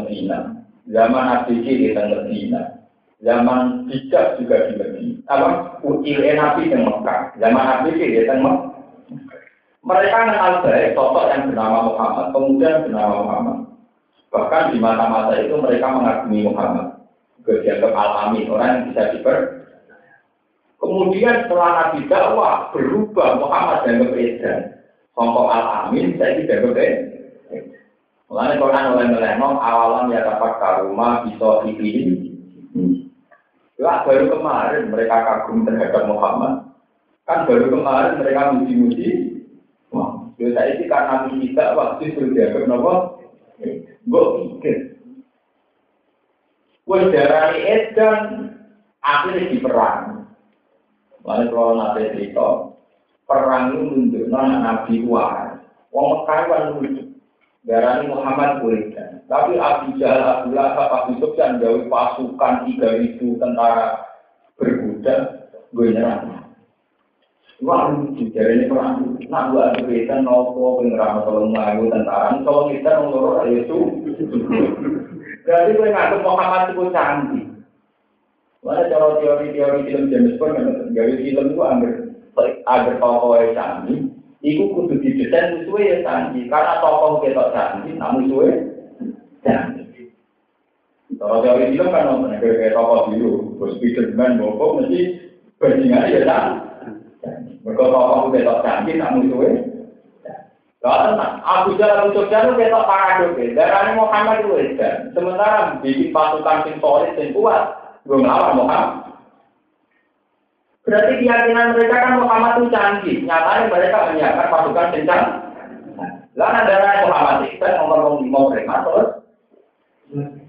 Zaman nabi ciri teng zaman bijak juga di Medina. Apa? Ucil Nabi yang Mekah. Zaman Nabi sih dia Mekah. Mereka kenal baik sosok yang bernama Muhammad, pemuda yang bernama Muhammad. Bahkan di masa-masa itu mereka mengagumi Muhammad. Dianggap al-amin, orang yang bisa diper. Kemudian setelah Nabi dakwah berubah Muhammad dan beredan. Songkok al-amin, saya tidak berbeda. Mulanya Quran oleh melenong awalan ya dapat karuma bisa dipilih lah baru kemarin mereka kagum terhadap Muhammad. Kan baru kemarin mereka muji-muji. Wah, dosa ini karena kita waktu itu dianggap nopo. Gue pikir. Wes darani edan akhirnya diperang. Lalu kalau nanti cerita, perang itu menunjukkan Nabi Wah. Wong Mekah kan. Darani Muhammad Buridan. Tapi Abu Jahal, Abu Lahab, Abu Sufyan jauh pasukan 3000 tentara berkuda, gue nyerang. Wah lucu, jadi ini perang. Nah, gue ada berita nopo pengerama tolong ngaku tentara. Kalau kita ngurus itu, berarti gue ngaku Muhammad itu canggih. Mana cara teori-teori film James Bond kan gawe film itu ambil agar tokoh yang canggih, itu kudu didesain musuhnya ya canggih. Karena tokoh kita canggih, namun musuhnya canggih. Kalau teori film kan nonton kayak tokoh dulu, bos Spiderman, bobo mesti bajingan ya canggih. Mereka tokoh ketok canggih, nak musuhnya. Lalu Abu Jahal untuk Jahal ketok paradok ya. Darahnya Muhammad itu. Sementara bikin pasukan sing solid dan kuat, gue ngelawan Muhammad. Berarti keyakinan mereka kan Muhammad itu canggih. Nyatanya mereka menyiapkan pasukan kencang. Lalu darah Muhammad itu kan nomor lima mereka terus.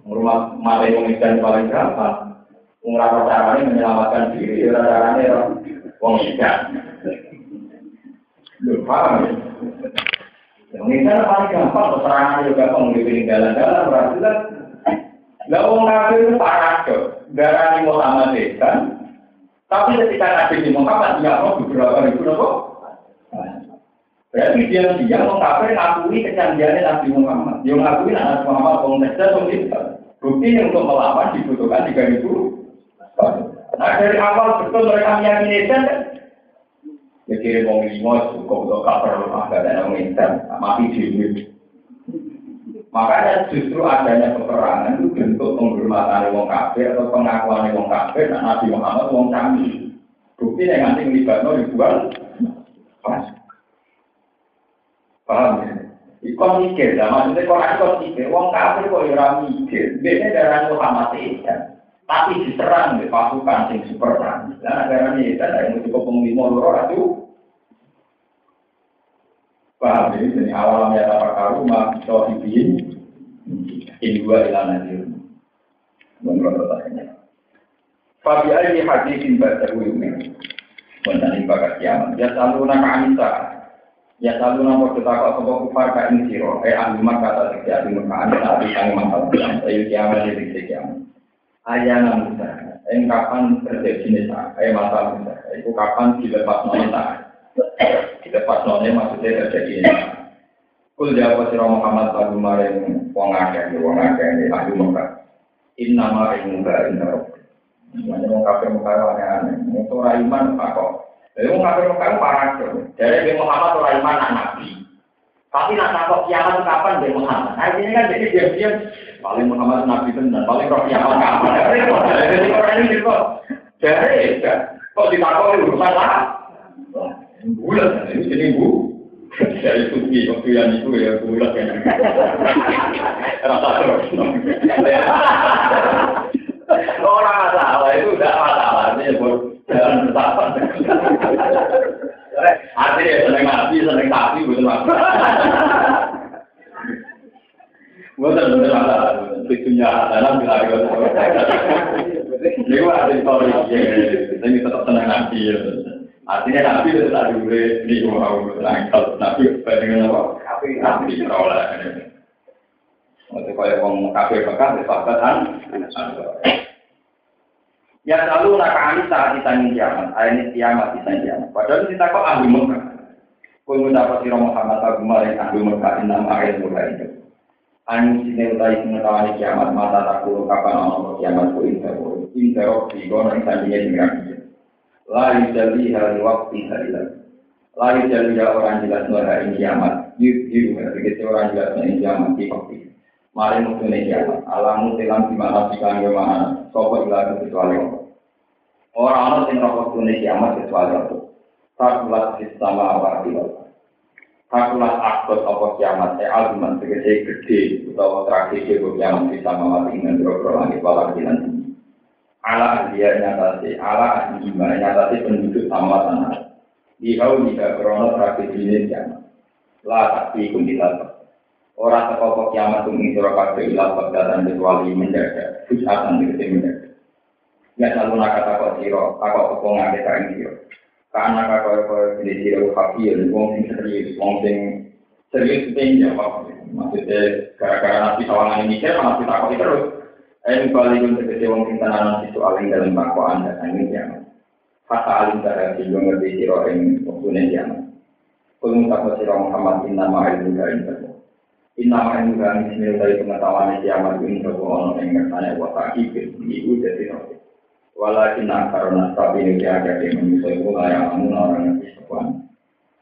Rumah mata yang paling berapa? Mengerawat caranya menyelamatkan diri, ya caranya wong ikan. Lu paham ya? Yang kan paling gampang, keterangan juga gampang, di peninggalan-galan, berarti kan Lah wong kafir itu paradok, darah Muhammad kan. Tapi ketika Nabi Muhammad tidak mau beberapa ribu nopo. Berarti dia dia wong kafir ngakui kecanggihan Nabi Muhammad. Dia ngakui Nabi Muhammad Mesir wong Bukti untuk melawan dibutuhkan tiga ribu. Nah dari awal betul mereka meyakini kan kirim wong lima cukup untuk cover rumah gak ada insan, mati dewi. Makanya justru adanya peperangan itu bentuk penghormatan wong kafir atau pengakuan wong kafir dan Nabi Muhammad wong kami. Bukti yang nanti melibatkan ribuan pas. Paham ya? Ikon mikir, nah, maksudnya ikon mikir, wong kafir kok ya mikir. Biasanya darah Muhammad itu tapi diserang di pasukan yang super tani. Nah, negara ini ada yang cukup penglima loro itu. Paham ini dari awal ya apa karuma sohibin ini dua ilan aja. Menurut pertanyaannya. Fabi ali hadisin baca ini. Mencari bakat kiamat. Ya selalu nama Anissa. Ya selalu nama kita kok sebuah kufar ka ini siro. Eh ahli kata ahli maka Anissa. Ahli kami masalah. Ayo kiamat jadi kiamat ayana Musa. Yang kapan terjadi nisa, eh masa Musa. Itu kapan dilepas nona. Dilepas nona maksudnya terjadi nisa. Kul jawab sirah Muhammad lagu maring wong akeh wong akeh di ahli Mekah. Inna ma muka inna rabbi. Semuanya wong kafir Mekah aneh-aneh. Itu ora iman kok. Jadi wong kafir Mekah parah. Jadi Muhammad ora iman anak nabi. Tapi nak takut kiamat kapan dari Muhammad? Nah ini kan jadi diam-diam paling Muhammad Nabi dan paling roh kiamat kapan? Jadi orang ini kok jadi kok ditakut urusan lah. Bulan ini jadi bu. Dari suci waktu yang itu ya bulan ya. [LAUGHS] Rasa terus. [LAUGHS] Orang masalah itu tidak masalah, ini jalan bertahan. [LAUGHS] Artinya seneng nabi, seneng sapi, betul apa? Betul betul ada, tujuannya dalam bila ada. Ini ada story, ini tetap seneng nabi. Artinya nabi itu tak boleh di mau nangkal nabi dengan apa? Nabi terolah. Untuk kaya orang kafir Mekah, disebutkan Ya selalu nakani saat ditanya kiamat, ini kiamat ditanya kiamat. Padahal kita kok ahli Mekah. Kau mendapat sirah Muhammad Agumar yang ahli Mekah enam ayat mulai itu. Anu sini utai pengetahuan kiamat mata takut kapan Allah kiamat ku inter inter di kono yang tadinya dengan Lalu jadi hari waktu hari lagi. Lalu jadi orang jelas hari ini kiamat. Yuk begitu orang jelas ini kiamat di waktu. Mari mutune kiamat. Alamu tilang di mana sih kan mana Sopo ilah kecuali Allah. Orang-orang yang rokok dunia kiamat kecuali Allah. Takulat sistema apa di Allah. Takulat akut apa kiamat. Eh albuman segede gede. Utawa tragedi kiamat sistema mati dengan berobro langit walau di nanti. Ala dia nyatasi, ala gimana nyatasi penduduk sama tanah. Dihau jika krono tragedi ini kiamat. La tapi kundilat. Orang teko kiamat ing sira kabeh ila bagdatan kecuali mendadak, fusatan dikete mendadak. Ya nak kata kok sira, takok apa ngake kae sira. Karena kakak kau jadi sira kafir, wong sing serius, wong sing serius itu jawab. Maksudnya gara-gara nanti sawangan ini saya malah kita kok terus. Balik untuk kecil wong sing tenanan situ aling dalam dakwaan dan ini yang kata alim cara sing ngerti sira ing waktu yang. Kulung takut sira Muhammad inna ma'ilmu ka Inna ma'in juga bismillah dari pengetahuan kiamat ini bahwa orang yang ngertanya wa ta'ibin itu jadi roti. Walakin karena tapi ini ada yang menyusul itu layak amun orang yang bisa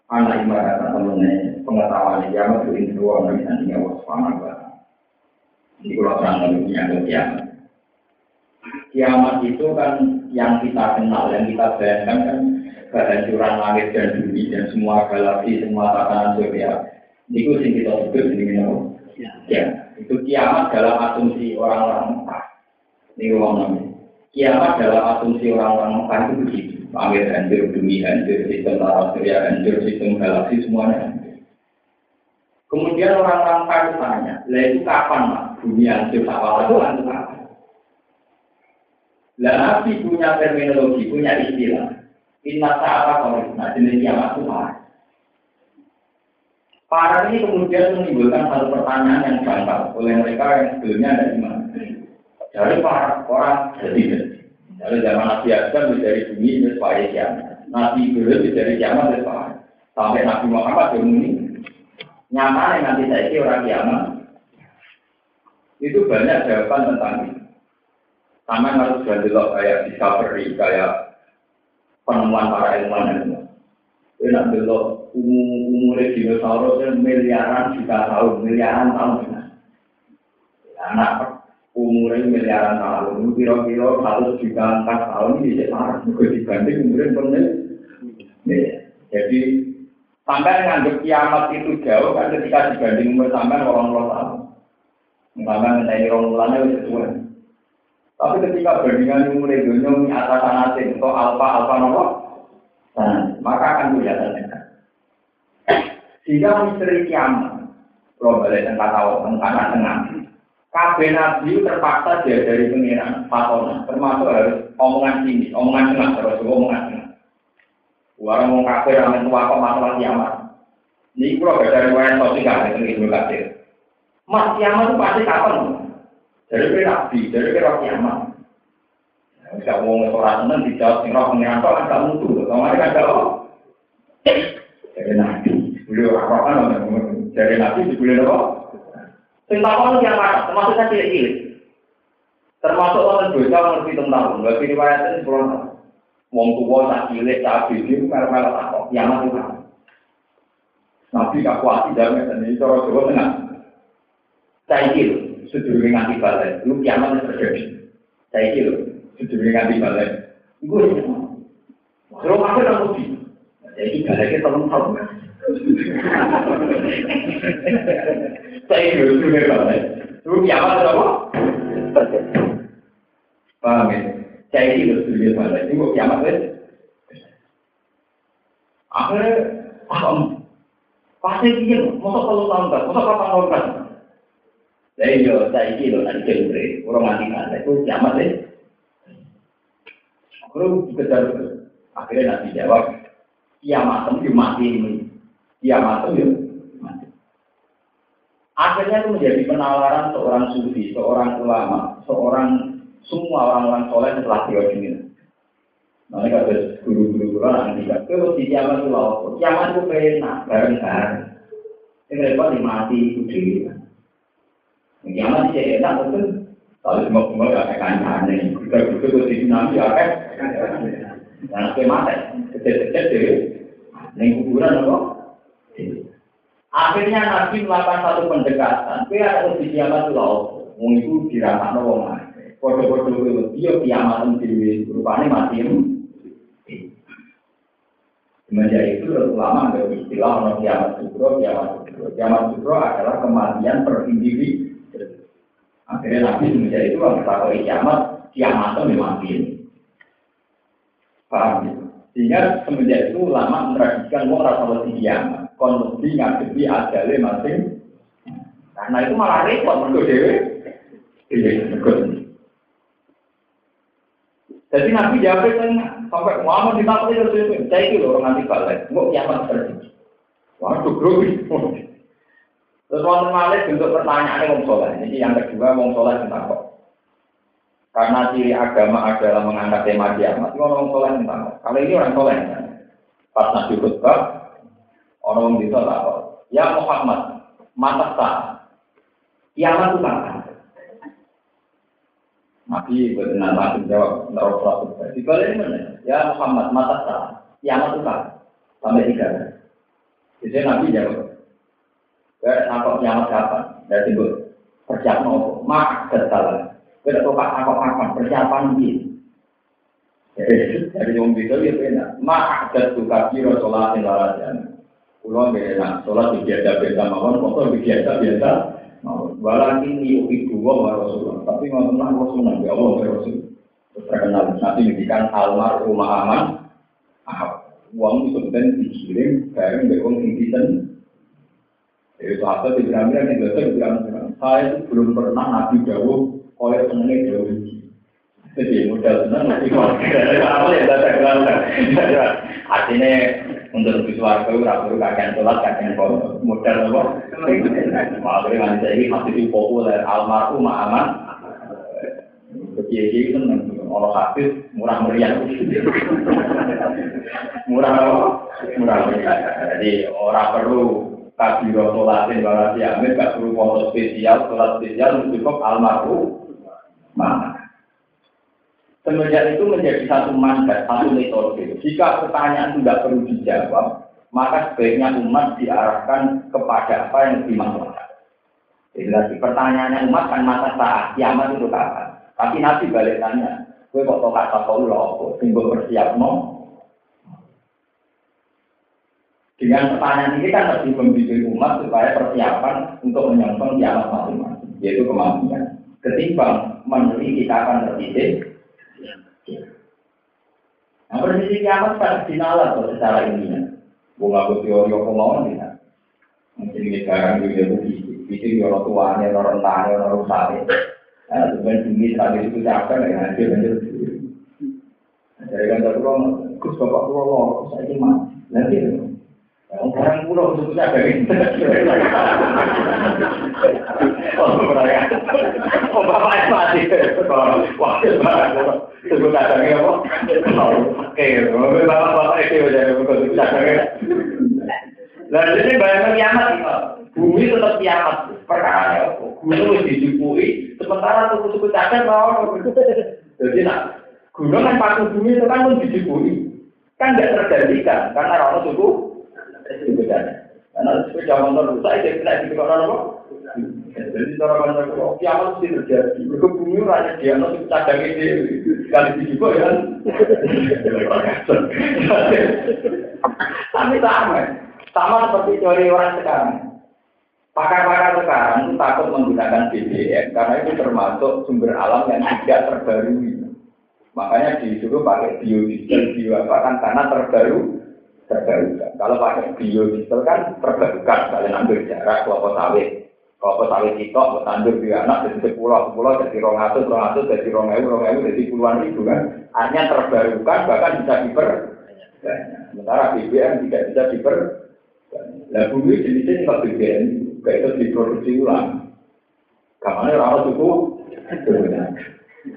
Anak ibarat temennya pengetahuan kiamat itu ini dua orang yang nantinya wa Jadi kalau terang ada kiamat. Kiamat itu kan yang kita kenal, yang kita bayangkan kan kehancuran langit dan bumi dan semua galaksi, semua tatanan surya itu sing kita sebut ini apa? Ya. ya. Itu kiamat dalam asumsi orang-orang Mekah. Ini orang namanya. Kiamat dalam asumsi orang-orang Mekah itu begitu. Langit hancur, bumi hancur, sistem tata surya hancur, sistem galaksi semuanya hancur. Kemudian orang-orang Mekah tanya, lah itu kapan mas? Bumi hancur, awal itu hancur kapan? Lah Nabi punya terminologi, punya istilah. Inna sa'ata kalau nah jenis kiamat itu apa? Para ini kemudian menimbulkan satu pertanyaan yang gampang oleh mereka yang sebelumnya ada iman. Dari para orang jadi dari zaman Nabi Adam dari bumi itu supaya kiamat. Nabi dulu dari kiamat itu sampai Nabi Muhammad yang ini nyaman nanti saya orang kiamat. Itu banyak jawaban tentang itu. Sama harus gandelok kayak discovery, kayak penemuan para ilmuwan Ini nak delok umur dinosaurus yang miliaran juta tahun, miliaran tahun. Anak umurnya miliaran tahun, kira-kira satu juta empat tahun ini bisa marah, dibanding umurnya penuh. Jadi sampai nganggap kiamat itu jauh kan ketika dibanding umur sampai orang orang Sampai mengenai orang mulanya sesuai. Tapi ketika bandingan umur dunia atas anasin atau alfa alfa nomor Nah, maka akan kelihatan dekat. Sehingga misteri kiamat, kalau balik tentang tahu tentang tengah, Kabeh nabi terpaksa dia dari pengiran fatona, termasuk harus omongan sini, omongan tengah, terus omongan tengah. Orang mau kafir yang tua kok masalah kiamat. Ini kalau dari wayan sosial itu ibu kafir. Mas kiamat itu pasti kapan? Dari nabi, dari kiamat. Bisa ngomong seorang seneng dijawab sing roh pengiran kok agak mutu. Kemarin kan kalau dari nabi, beliau apa kan dari nabi dibeli apa? Sing takon yang mana? Termasuk saya cilik-cilik. Termasuk orang dosa ngerti tentang. Bagi riwayatnya sepuluh tahun. Wong tua tak cilik, tak bibi, merah-merah takok. Mati kan. Nabi kakuati dan ini cara Tengah. Saya kira, sedurunge nganti balik, lu kiamat terjadi. Saya kira, Sejumlah nganti. Gue ya. Terus aku tak mesti. Jadi baliknya tolong tahu. Saya itu sudah balik. Lu kiamat apa? Paham ya? Saya sudah balik. Ini gue kiamat ya. Akhirnya, paham. Pasti dia, masa kalau kan, masa kapan tahun Saya saya ini loh, nanti jembre, orang mati kan, itu kiamat ya. Terus dikejar Akhirnya nanti jawab, kiamat itu mati ini. Kiamat itu mati. Akhirnya itu menjadi penalaran seorang sufi, seorang ulama, seorang semua orang-orang soleh setelah teori ini. Mereka ada guru-guru orang tidak terus di kiamat itu lalu kiamat itu pernah bareng-bareng. Ini mereka dimati itu diri. Kiamat itu enak betul. Kalau semua semua gak kayak kancane, kita betul di tsunami ya kan. Nah, kayak mati, kecil-kecil deh. Neng kuburan apa? Akhirnya Nabi melakukan satu pendekatan. Kaya ada di kiamat itu mau itu diramat nopo mati. Kode-kode itu dia kiamat itu rupanya mati. Semenjak itu ulama ada istilah orang kiamat sukro, kiamat sukro. Kiamat sukro adalah kematian per individu Akhirnya Nabi semenjak itu kalau kita kiamat, kiamat itu memang ini. Paham ya? Sehingga semenjak itu lama mentradisikan mau rasa lebih kiamat. Kon lebih ngadepi adale masing. Karena itu malah repot mergo dhewe. Iya, mergo. Jadi Nabi jawab tengah sampai Muhammad ditakut itu sih, saya itu orang nanti balik, nggak kiamat terjadi. Waduh, grogi. Terus wonten malih bentuk pertanyaannya wong soleh. Ini yang kedua wong soleh tentang kok. Karena ciri agama adalah mengangkat tema kiamat. Ini orang soleh tentang kok. Kalau ini orang soleh. Pas nabi khutbah, orang bisa tak Ya Muhammad, mata tak. Kiamat itu tak. Nabi benar langsung jawab nerok. Di balik mana? Ya Muhammad mata tak. Kiamat itu tak. Sampai tiga. Jadi Nabi jawab. Kayak nakok kiamat kapan? Dari timbul persiapan apa? Mak kesalahan. Kita kok nakok kapan? Persiapan ini. Jadi yang bisa dia benar. Mak ada suka kiro sholat yang larajan. Pulau benar. Sholat biasa biasa mawon. Motor biasa biasa. Walau ini ibu wa Rasulullah. Tapi tenang Rasulullah. Ya Allah ya Rasul. Terkenal. Nanti ngendikan almarhumah aman. Uang itu kemudian dikirim bareng bekong intisan. Jadi sahabat di bilang-bilang yang biasa bilang saya itu belum pernah nabi jauh oleh senengnya jauh Jadi modal senang nabi [LAUGHS] Apa ya datang bilang Artinya untuk lebih suarga itu ragu kakek sholat kakek modal apa? Malah dengan saya ini masih di populer almarhum aman. Kiai seneng orang habis murah meriah. [LAUGHS] murah apa? Murah meriah. Jadi orang perlu kabiro sholatin bahwa siamin gak perlu foto spesial, sholat spesial cukup almarhum. Mana? Semenjak itu menjadi satu mandat, satu metode. Jika pertanyaan tidak perlu dijawab, maka sebaiknya umat diarahkan kepada apa yang maslahat. Jadi pertanyaannya umat kan masa saat kiamat itu kapan? Tapi Nabi balik tanya, gue kok kata kau loh, simbol bersiap no? Dengan pertanyaan ini kan lebih membimbing umat supaya persiapan untuk menyongsong kiamat masing-masing, yaitu kematian. Ketimbang meneliti kita akan terdidik, Nah, prediksi kiamat kan dinalar tuh secara ini. Bunga aku teori apa mau nih? Mungkin ini sekarang juga begitu. Itu orang tuanya, orang rentanya, orang rusaknya. Nah, sebenarnya tinggi tadi itu capek, ya nanti lanjut. Dari kantor pulau, kus bapak pulau, saya ini mati. Nanti orang pulau itu bisa dari Oh. Oh, bapak mati. Wah. Sebut kadangnya apa? Oke, bapak-bapak itu udah begitu kadangnya. Lalu ini bayangkan kiamat, bumi tetap kiamat. Perkara apa? Gunung harus dijupui, sementara suku-suku cacat mau. Jadi nak, gunung kan pakai bumi itu kan pun dijupui. Kan nggak tergantikan, karena orang suku suku cacat. Karena sepeda motor rusak, dia kena di orang apa? Jadi cara pandang kalau kiamat mesti terjadi. Mereka bumi rakyat dia nanti cadang ini sekali di juga ya. Tapi sama, sama seperti teori orang sekarang. Pakar-pakar sekarang takut menggunakan BBM karena itu termasuk sumber alam yang tidak terbarui. Makanya disuruh pakai biodiesel, bio apa kan karena terbaru terbarukan. Kalau pakai biodiesel kan terbarukan, kalian ambil jarak kelompok sawit. Kalau sawit kita, bertandur di anak jadi sepuluh, sepuluh jadi rong atus, rong atus jadi rong ewu, rong ewu jadi puluhan ribu kan. Artinya terbarukan bahkan bisa diper. Sementara BBM tidak bisa diper. Nah bumi jenisnya kalau BBM kayak itu diproduksi ulang. Kamarnya rawat suku.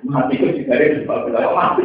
Mati itu juga ada sebab mati.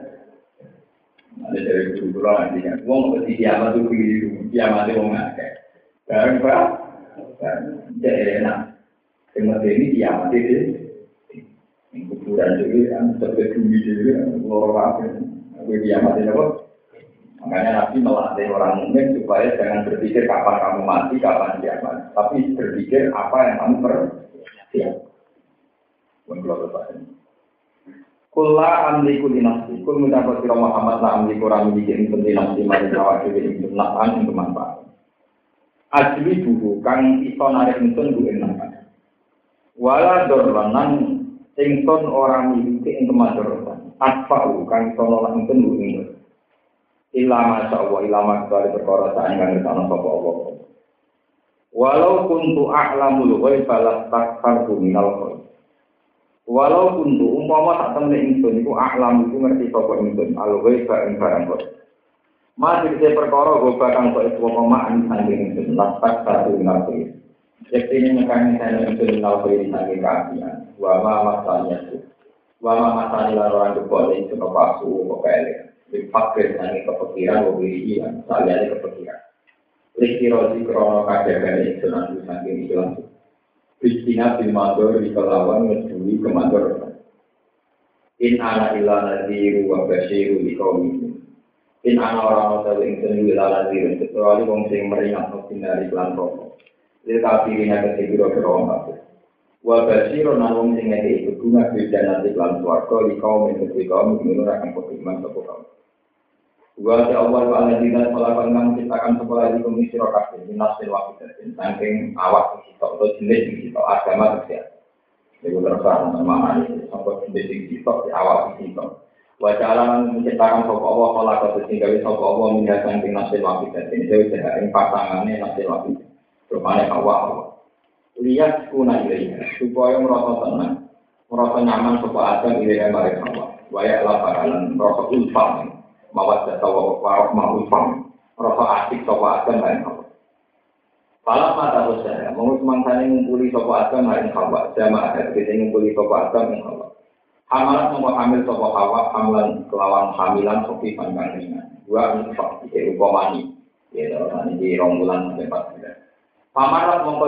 Ada dari dulu nantinya. Mau ke kiamat itu begini dulu. Kiamat itu mau ngakek. Sekarang pak. Jadi enak. Yang ini kiamat itu kuburan juga kan sebagai bumi juga loro apa gue kiamat ini apa makanya nabi melatih orang mukmin supaya jangan berpikir kapan kamu mati kapan kiamat tapi berpikir apa yang kamu persiap. Bukan Kula amliku dinasti, kul mendapat sira Muhammad la amliku ora miliki ingsun dinasti mari awak dhewe ingsun nafan ing kemanfaat. Ajli buhu kang iso narik ingsun ing nafan. Wala dorlanan ingsun ora miliki ing kemanfaatan. Atfa'u kang iso nolak ingsun ku ing Illa masya Allah, illa masya perkara saing kang ngertana sapa Allah. Walau kuntu a'lamul ghaiba lastakfartu minal ghaib. Walau kuntu umpama tak temne ingsun iku aklam iku ngerti sapa ingsun al ghaiba ing barang kok. Masih saya perkara gue bakal kok itu apa mak sangking ingsun latak satu nabi. Jadi ini mekani saya ingsun nabi sangking keapian. Wa ma masanya itu. Wa ma masanya lalu itu boleh itu kepasu kepele. Dipakai sangking kepikiran gue beri iya. Saliannya kepikiran. Likirosi krono kajagan ingsun anu sangking itu bil mandor di kelawan ngedui kemandor. In ana ila nadhiru wa basyiru di kaum itu. In ana orang yang seni ila nadhiru kecuali wong sing meringat dari pelan rokok. Lil kafirina kesibiro kerong kafir. Wa basyiru nan wong sing ngeke iku bunga bil janati pelan swarga di kaum di kaum itu akan beriman sapa kaum. Wa ta Allah wa alladzina khalaqan kang ciptakan sekolah di komisi rokafe minasil wahidatin saking awak sitok atau jenis sitok agama tersiap. Jadi terserah sama ini sampai jenis sitok di awak sitok. Wa ta'ala menciptakan sapa Allah khalaqat sing gawe sapa Allah minha saking nasil wahidatin dewe ing pasangane nasil wahidatin. Rupane awak Allah. Lihat kuna ilaiha supaya merasa tenang, merasa nyaman sapa Adam ilaiha bareng Allah. Wa ya'la bakalan merasa ulfah mawat jasa warok mahul fam rasa asik sopa agan lain hawa. Falah mata saya, mau semangsanya ngumpuli sopa agan lain hawa. Jama ada kita ngumpuli sopa agan lain hawa. Hamalat mau hamil sopa hawa Hamilan kelawan hamilan sopi panggang ringan. Dua infak, ike upamani Ya, ini di rombulan sampai empat bulan Pamarat mau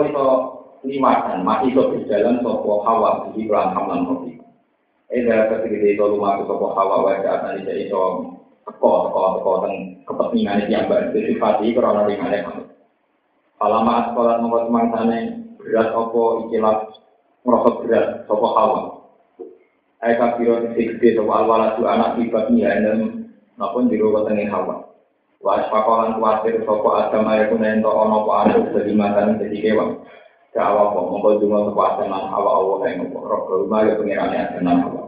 limasan, masih iso berjalan sopa hawa Di pelan hamilan sopi Eh, dari ketika itu lumaku sopa hawa Wajah akan iso teko teko teko teng kepentingan yang mbak itu sifati karena sekolah nomor semangsane berat opo ikilah merosot berat sopo hawa. Eka biro titik gede sopo alwala tu anak nia dan maupun di rumah tengah hawa. Was pakolan kuatir sopo adam ayo kunento ono po anu jadi makan jadi kewan. Jawa po mongko cuma sopo adam hawa Allah yang ngopo roh rumah ya pengirane adam hawa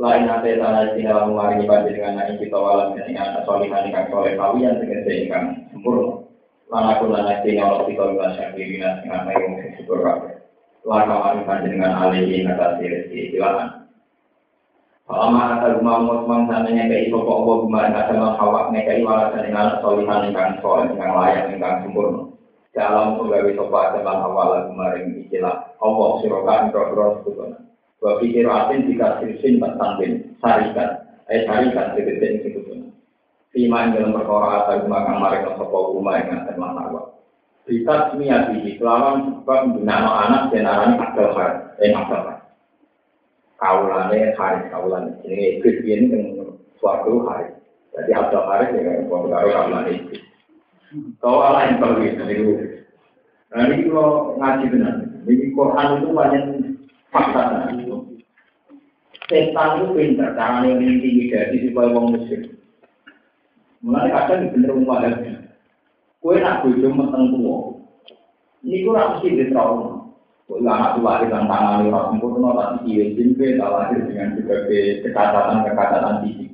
lain nanti tanah sini dalam mengaringi dengan naik kita walam dengan solihan dengan soleh dengan sehingga sempurna. Lana pun lana sini Allah kita bilang syakiri dengan naik yang syukur kabeh. Lana kamarin dengan alihi atas rezeki silakan. Selama ada rumah musmang sananya iso kok Allah kemarin ada menghawak nekai walasan dengan solihan dengan soleh dengan layak dengan sempurna. Dalam penggawe sopa dengan awal kemarin istilah Allah sirokan bro-bro sebetulnya. Wa pikir atin jika sirsin bertanding sarikan, eh sarikan segede itu pun. Fima dalam perkara atau makan mereka sopo rumah yang akan masalah. Kita semiyati kelawan sebab menggunakan anak dan arani akal har, eh akal har. Kaulane hari kaulan ini iblis ini kan suatu hari. Jadi akal hari ya kan pengaruh kaulan itu. Kau ala yang perlu itu. Nah ini kalau ngaji benar. Ini Quran itu banyak fakta Setan itu pinter, cara yang intimidasi supaya wong muslim. Mulai kadang bener umpah Kue nak bojo meteng tua. Ini gue mesti di trauma. Kue anak tua di tangan orang sempurna, tapi dia jimpe, lahir dengan berbagai kekacatan-kekacatan fisik.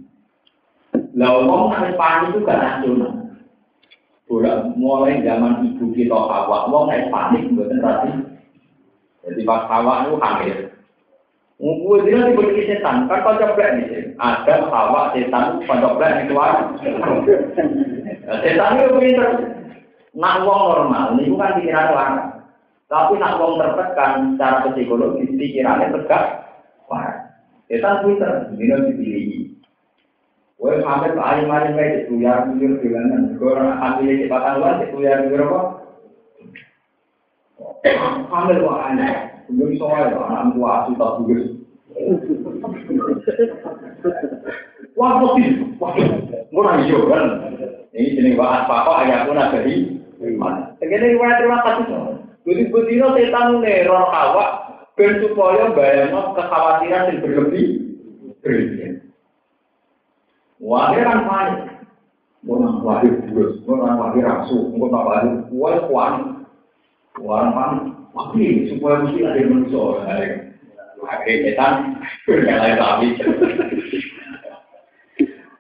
Lah wong nak panik itu gak rasional. Bola mulai zaman ibu kita awak, wong naik panik buatan rasi. Jadi pas awak itu hamil. Gue dia diberi setan, kan kau coba nih, ada hawa setan, kau coba nih keluar. Setan itu pinter. Nak wong normal, ini bukan pikiran orang. Tapi nak wong tertekan secara psikologis, pikirannya tegak. Wah, setan pinter, harus dipilih. Gue sampai ke alim-alim kayak itu, ya jujur bilangan. Gue orang ambil cepatan luar, itu ya jujur apa? Ambil kok aneh. Belum soal anak tua asu tak bugus. Wah, putih. Wah, murah hijau kan. Ini jenis bahas papa ayah pun ada di mana. Segini gimana terima kasih. Jadi betino setan nih roh hawa ben supaya kekhawatiran yang berlebih. Brilian. Wah, kan panik. Mau nang lahir burus, mau nang lahir rasu, mau nang kuat kuat. Wah, panik. Tapi supaya mesti ada manusia. Akhirnya setan, nyalain sapi.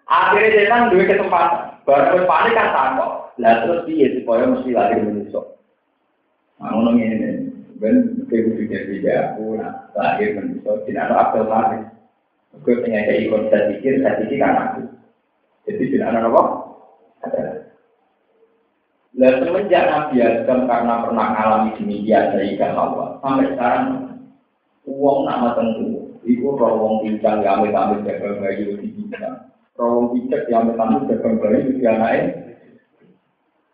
Akhirnya setan dua kesempatan. Baru panik kan takut. Lah terus dia supaya mesti lahir manusia. Nah, ngomong ini, ben kebu tidak tidak aku nak lahir manusia tidak ada akal lahir. Gue kayak ikon saya pikir, saya pikir kan aku. Jadi tidak ada apa? Ada. Lah semenjak Nabi Adam karena pernah mengalami demikian sehingga Allah sampai sekarang uang nama tentu. Itu rawong pincang yang ambil ambil jaga bayi di pincang rawong picek yang ambil ambil jaga bayi di anaknya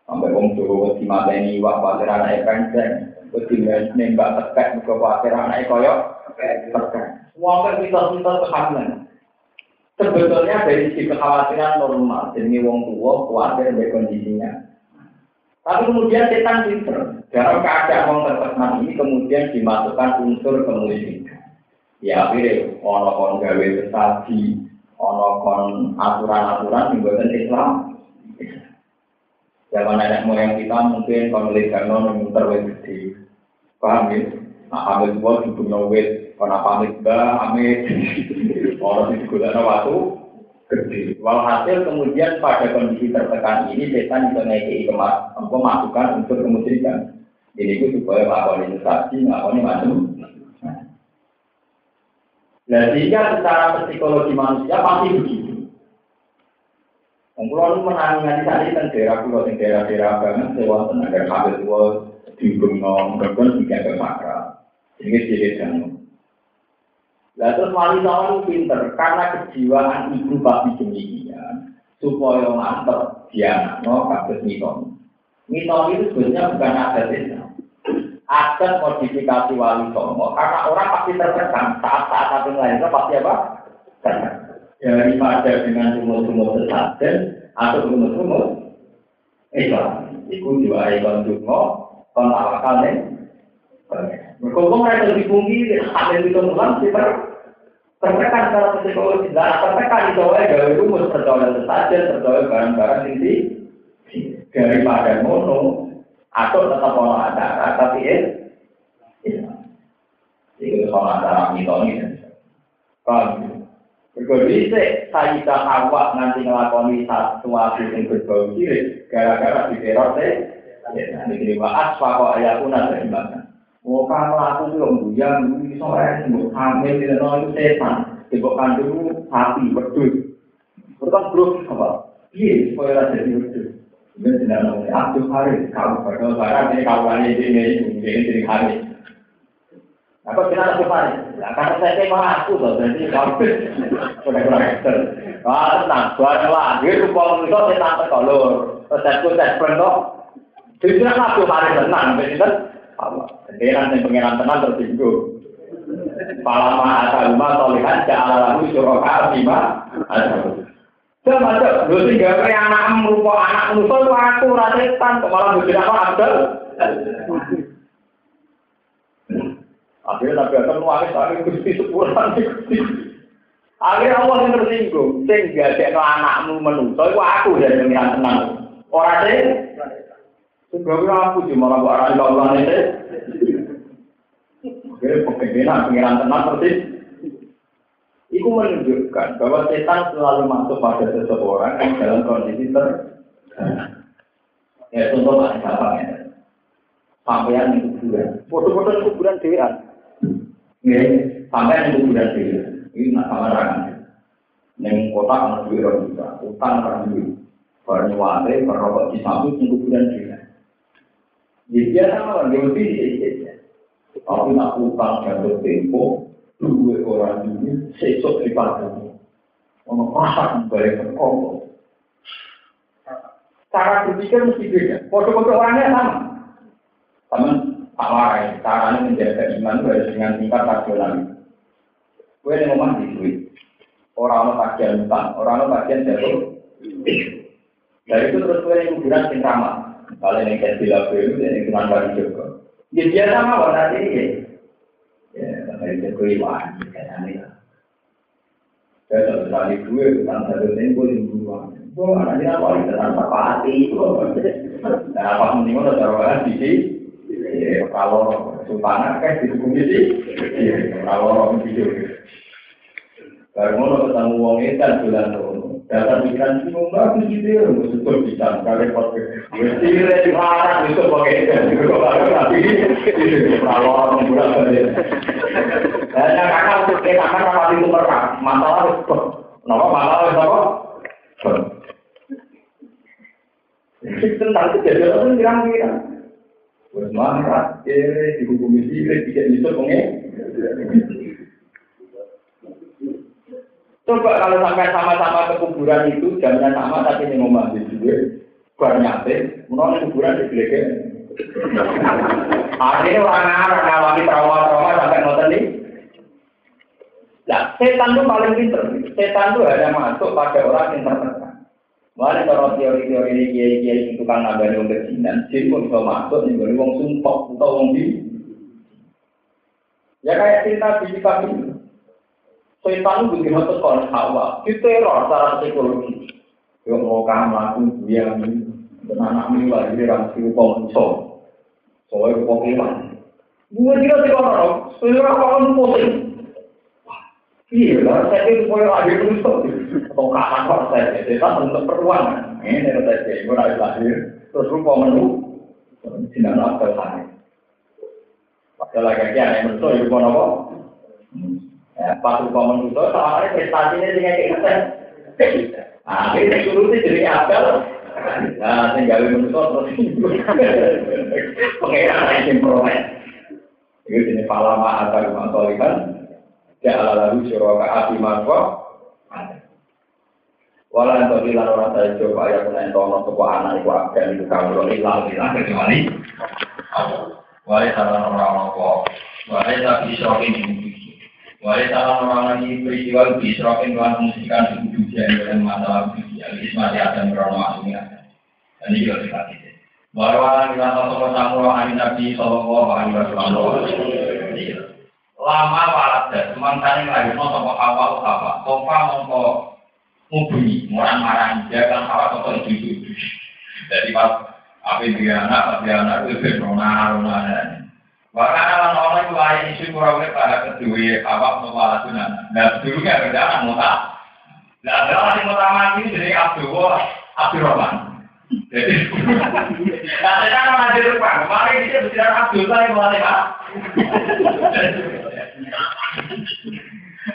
sampai wong Jawa di mata ini wah pasir anaknya penceng terus nembak tekek ke pasir anaknya koyok tekek uang kan kita kita kehamilan sebetulnya dari sisi kekhawatiran normal jadi wong tua khawatir dari kondisinya tapi kemudian setan pinter. Dalam keadaan orang tertekan ini kemudian dimasukkan unsur kemusyrikan. Ya akhirnya ono kon gawe sesaji, ono kon aturan-aturan yang buatan Islam. Zaman nenek moyang kita mungkin kon legano muter wis gede. Paham ya? Nah, amit buat dibunuh wit, kon apa amit ba, amit, orang di gulana waktu, Walhasil kemudian pada kondisi tertekan ini setan bisa naiki kemas, masukkan unsur kemusyrikan. Jadi itu supaya melakukan investasi, melakukan macam. Nah, sehingga secara psikologi manusia pasti begitu. Kalau lu menangani tadi kan daerah pulau, daerah-daerah banget, sewa tenaga kabel tua, di gunung, berbun, tiga ke makra. Ini jadi Lah terus wali songo pinter karena kejiwaan ibu babi demikian supaya mantep dia no kasus miton. Miton itu sebenarnya bukan adat Islam. Adat modifikasi wali songo karena orang pasti tertekan saat saat satu lain pasti apa? Tertekan. Daripada dengan sumur-sumur sesajen atau sumur-sumur Islam. Iku diwarai kon dungo, kon tawakal nih. Berkumpul mereka lebih tinggi, ada di temuan, kita tertekan secara psikologi, nah tertekan itu oleh gawe rumus percaya saja, percaya barang-barang ini daripada mono atau tetap orang acara, tapi ya, itu soal acara mitoni. Kalau Berkondisi Sayyidah Hawa nanti ngelakoni sesuatu yang berbau kiri, gara-gara diteror teh, ya, nanti kiri wa asfa kok ayakuna seimbangkan. Kamu aku itu yang buyang, ini sore, mau hamil, tahu itu setan. Tembok kandung sapi, wedus. Berkan belum apa? Iya, supaya rasa jadi wedus. Ini tidak tahu, Abdul barang, ini kawannya ini, ini, ini, ini. Apa kita Abdul Haris? Karena saya memang aku, loh, jadi kamu udah kurang ekster. Wah, tenang, buat kalau itu setan terkolor. Terus saya saya pernah, jadi tenang, Allah. Pengiran yang pengiran tenang tersinggung. Palama asal rumah solihan ja'ala lahu syuraka bima asal. Saya macam, lu tinggal kayak anak merupa anak musuh itu aku rasetan, malah bujur apa Abdul? Akhirnya Nabi Adam nulis tapi gusti sepulan gusti. Akhirnya Allah yang tersinggung, sehingga dia anakmu menuso, itu aku dari pengiran tenang. Orang deh, Sebab aku sih malah buat arah Allah ini. Oke, pemimpinan pengiran tenang persis. Itu menunjukkan bahwa setan selalu masuk pada seseorang yang dalam kondisi ter. Ya contoh paling gampang ya. Sampean di kuburan. Foto-foto di kuburan dewan. Ya, sampean di kuburan dewan. Ini nak sama rangan. Neng kota kan orang juga, utang orang duit. Baru nyewate, berrokok di samping di kuburan dewan. Ya orang dia lebih ya. Tapi nak utang jatuh tempo, dua orang ini sesok di pagi. Ono pasang balik berkongkol. Cara berpikir mesti beda. Foto-foto orangnya sama. Sama tak lain. Caranya menjaga iman harus dengan tingkat rasional. Gue yang ngomong di duit. Orang-orang bagian utang, orang-orang bagian jatuh. Dari itu terus gue yang kuburan sing ramah. Kalau yang kayak bila itu yang cuma bagi juga. Ya biasa mawar nanti ini. Ya, tapi itu keliwaan kayaknya. Saya sekali gue bukan satu tempo di dua. Gue mana dia apa itu tanpa pati. Nah apa mending udah cara di sini. Kalau sultana kan di komisi. Kalau orang video. Baru mau ketemu wong edan bulan Dasar pikiran sih mau bagus gitu ya, sebut bisa kali pot. Mesti kira dilarang itu pakai itu. Nanti kalau orang bulan balik. Dan kakak untuk kita kan apa itu mereka masalah itu. Nama masalah itu apa? Tentang kejadian itu kira-kira. Wes marah, eh, dihukumi sih, tidak bisa pengen. Coba kalau sampai sama-sama ke kuburan itu jamnya sama tapi ini ngomong di juga bar nyate, menolak kuburan di belakang. [LAUGHS] Akhirnya orang Arab ngawali trauma-trauma sampai ngotot nih. Nah, setan itu paling pinter. Setan itu hanya masuk pada orang yang tertekan. Mana kalau teori-teori ini kiai-kiai itu kan ada yang kejinan, jin pun bisa masuk nih, wong sumpah atau wong di. Ya kayak cerita di kami. Setan itu begitu tekon hawa, diteror secara psikologi. Yang mau kamu lakukan dia dan anak ini lagi di rangsi upah muncul. Soalnya kewan. Gue tidak tidak orang, sebenarnya kawan pusing. Iya lah, saya itu supaya lahir terus Atau kapan kok saya, setan untuk peruangan. Ini yang saya gue lahir lahir, terus rupa menu. Tidak nak tersanik. Padahal lagi yang menurut itu apa? Ya, pas rupa manusia, sama prestasinya dengan kita. Nah, ini solusi jadi apa? Nah, tinggal manusia terus pengeran yang promen. Itu jenis palama atau rumah solikan. Ya lalu syuraka api marwa. Walau yang tadi lalu orang coba ya pun sebuah anak itu akan itu kamu hilang hilang kecuali. Walau salah shopping Wali salah orang lagi peristiwa di asumnya. Dan ini juga kita sama amin nabi. Lama dan lagi apa? Orang marah dia kan sosok itu itu. Jadi pas apa dia anak, apa anak itu Bahkan orang orang itu lain isu kurang pada kedua apa membalas sunan. Dan dulu kan ada anak muta. Nah, adalah yang utama ini jadi Abdul Abdul Rahman. Jadi, [LAUGHS] nah saya kan ada depan. Kemarin dia bicara Abdul saya mulai pak.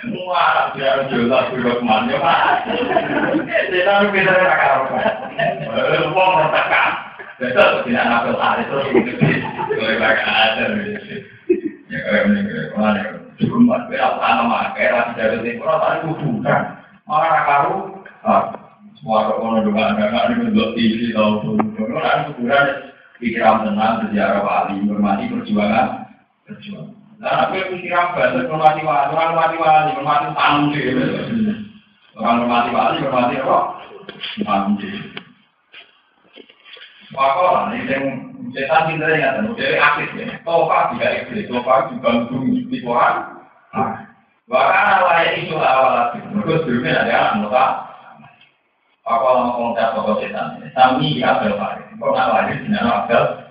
[LAUGHS] Wah, dia Rahman ya pak. [LAUGHS] Bicara kakak. Wah, mertekan. Besok tidak nafsu hari terus. Kalau kakak ada. Ya kayak ini, mana cukup mas, bela sama, kayak rasa dari timur, tadi kuburan, malah karu, semua orang juga ada nggak di bentuk TV tahu tuh, kan kuburan pikiran tenang, sejarah wali, hormati perjuangan, perjuangan. Nah, aku pikiran banget, hormati wali, orang hormati wali, hormati tanggung Orang hormati wali, hormati apa? Tanggung Maka ini yang setan pinter ya, dan dari aktif ya. Tofa tidak iblis, tofa juga bumi di Quran. Bahkan awal itu awal lagi, terus ada anak muka. Lama komentar tokoh setan, sami di Abel Farid. Kau lahir di nama Abel,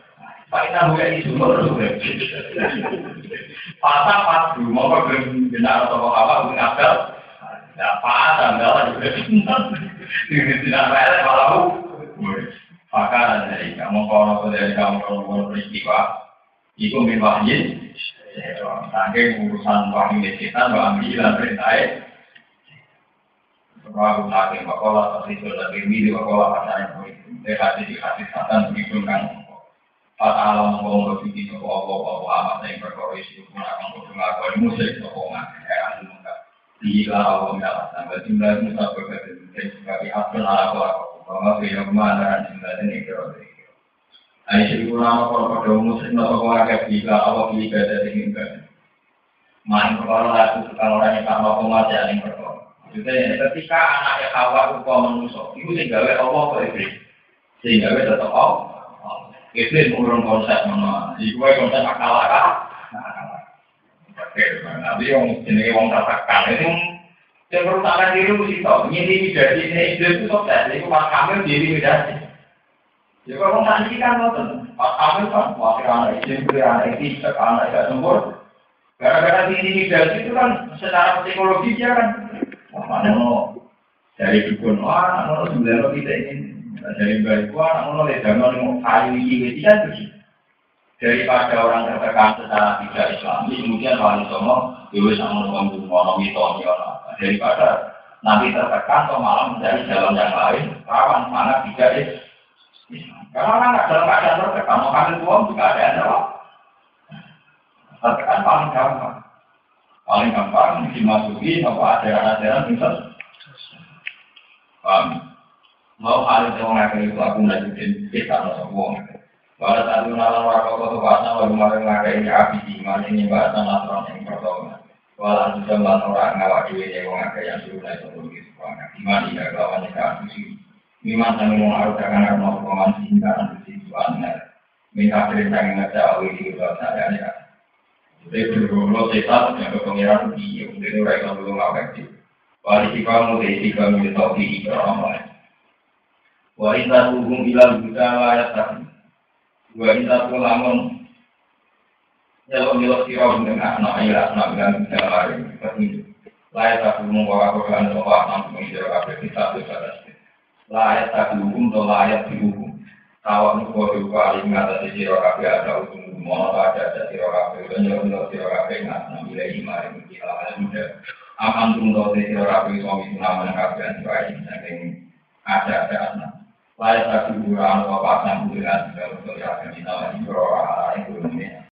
Pak Ina buka isu menurut Pasang pas dulu, mau kau maka dari kamu kalau dari kamu kalau peristiwa itu mewahyin Nanti urusan wahyu kita ambilan perintah Bahwa lagi bakola tersisul dari mili bakola pasarnya begitu. Dekati di hati satan begitu kan. Pada alam ngomong begitu bahwa bahwa amat yang berkorisi pun akan bahwa musik sokongan era semoga. Bila Allah menyalakan, jumlah musa berbeda dan sebagai abdul ala bahwa beliau ke mana juga ini kira Aisyah nama kalau pada muslim atau keluarga bila awak bila dari mimpi. Main perkara laku kalau orang yang tak umat ya yang perkara. Maksudnya ketika anaknya kawat rupa manusia, itu sehingga Allah ke iblis, sehingga tetap Allah. Iblis mengurung konsep mana? Iku konsep akal akal. Tapi yang jenis wong tertekan itu Yang perusahaan diri mesti tahu, ini jadi ini itu sukses, itu pas kami jadi medasi. Ya kalau nanti kan nonton, pas kami kan wakil anak izin, beli anak izin, anak tidak sempurna. Gara-gara intimidasi itu kan secara psikologi dia kan, mana mau dari dukun, wah, mana sebenarnya kita ingin dari baik, wah, mana lihat zaman mau kayu ini, tidak tuh daripada orang tertekan secara tidak islami, kemudian wali songo, dewi sama ngomong ngomong itu, daripada nanti tertekan atau malah mencari jalan yang lain, rawan mana tidak is. Karena nggak dalam keadaan tertekan, mau kalian uang juga ada yang jawab. Tertekan paling gampang. Paling gampang dimasuki apa ajaran-ajaran bisa. Paham? Mau kalian yang ngakai itu aku lanjutin kita atau uang. Pada saat itu nalar wakil kota bahasa, kemarin ngakai ini api di mana ini bahasa nasron yang pertama. Walau sudah orang ngawak dewi yang mengakai yang suruh naik turun gitu. Iman tidak lawan yang ini. Iman kami mengaruh dengan karena hukuman sehingga nanti situasi minta perintah yang ngajak awal di ya. Jadi bergolo setan yang ke pengiran di jadi mereka belum ngawak itu. Wali si kamu dari si kamu di ikram. Wali hubung ilang buta layak tapi. Wali Jalur sirau dengan anak ayah anak dan lain seperti itu. Layak tak membawa Quran atau paham mengira apa kita itu saja. Layak tak dihukum layak dihukum. Tawak nuko duka alim atas kafe ada hukum ada ada kafe dan jalur sirau kafe nggak ngambil iman yang kita muda. Aman tunggu dari sirau kafe suami kafe dan baik saking ada ada anak. Dihukum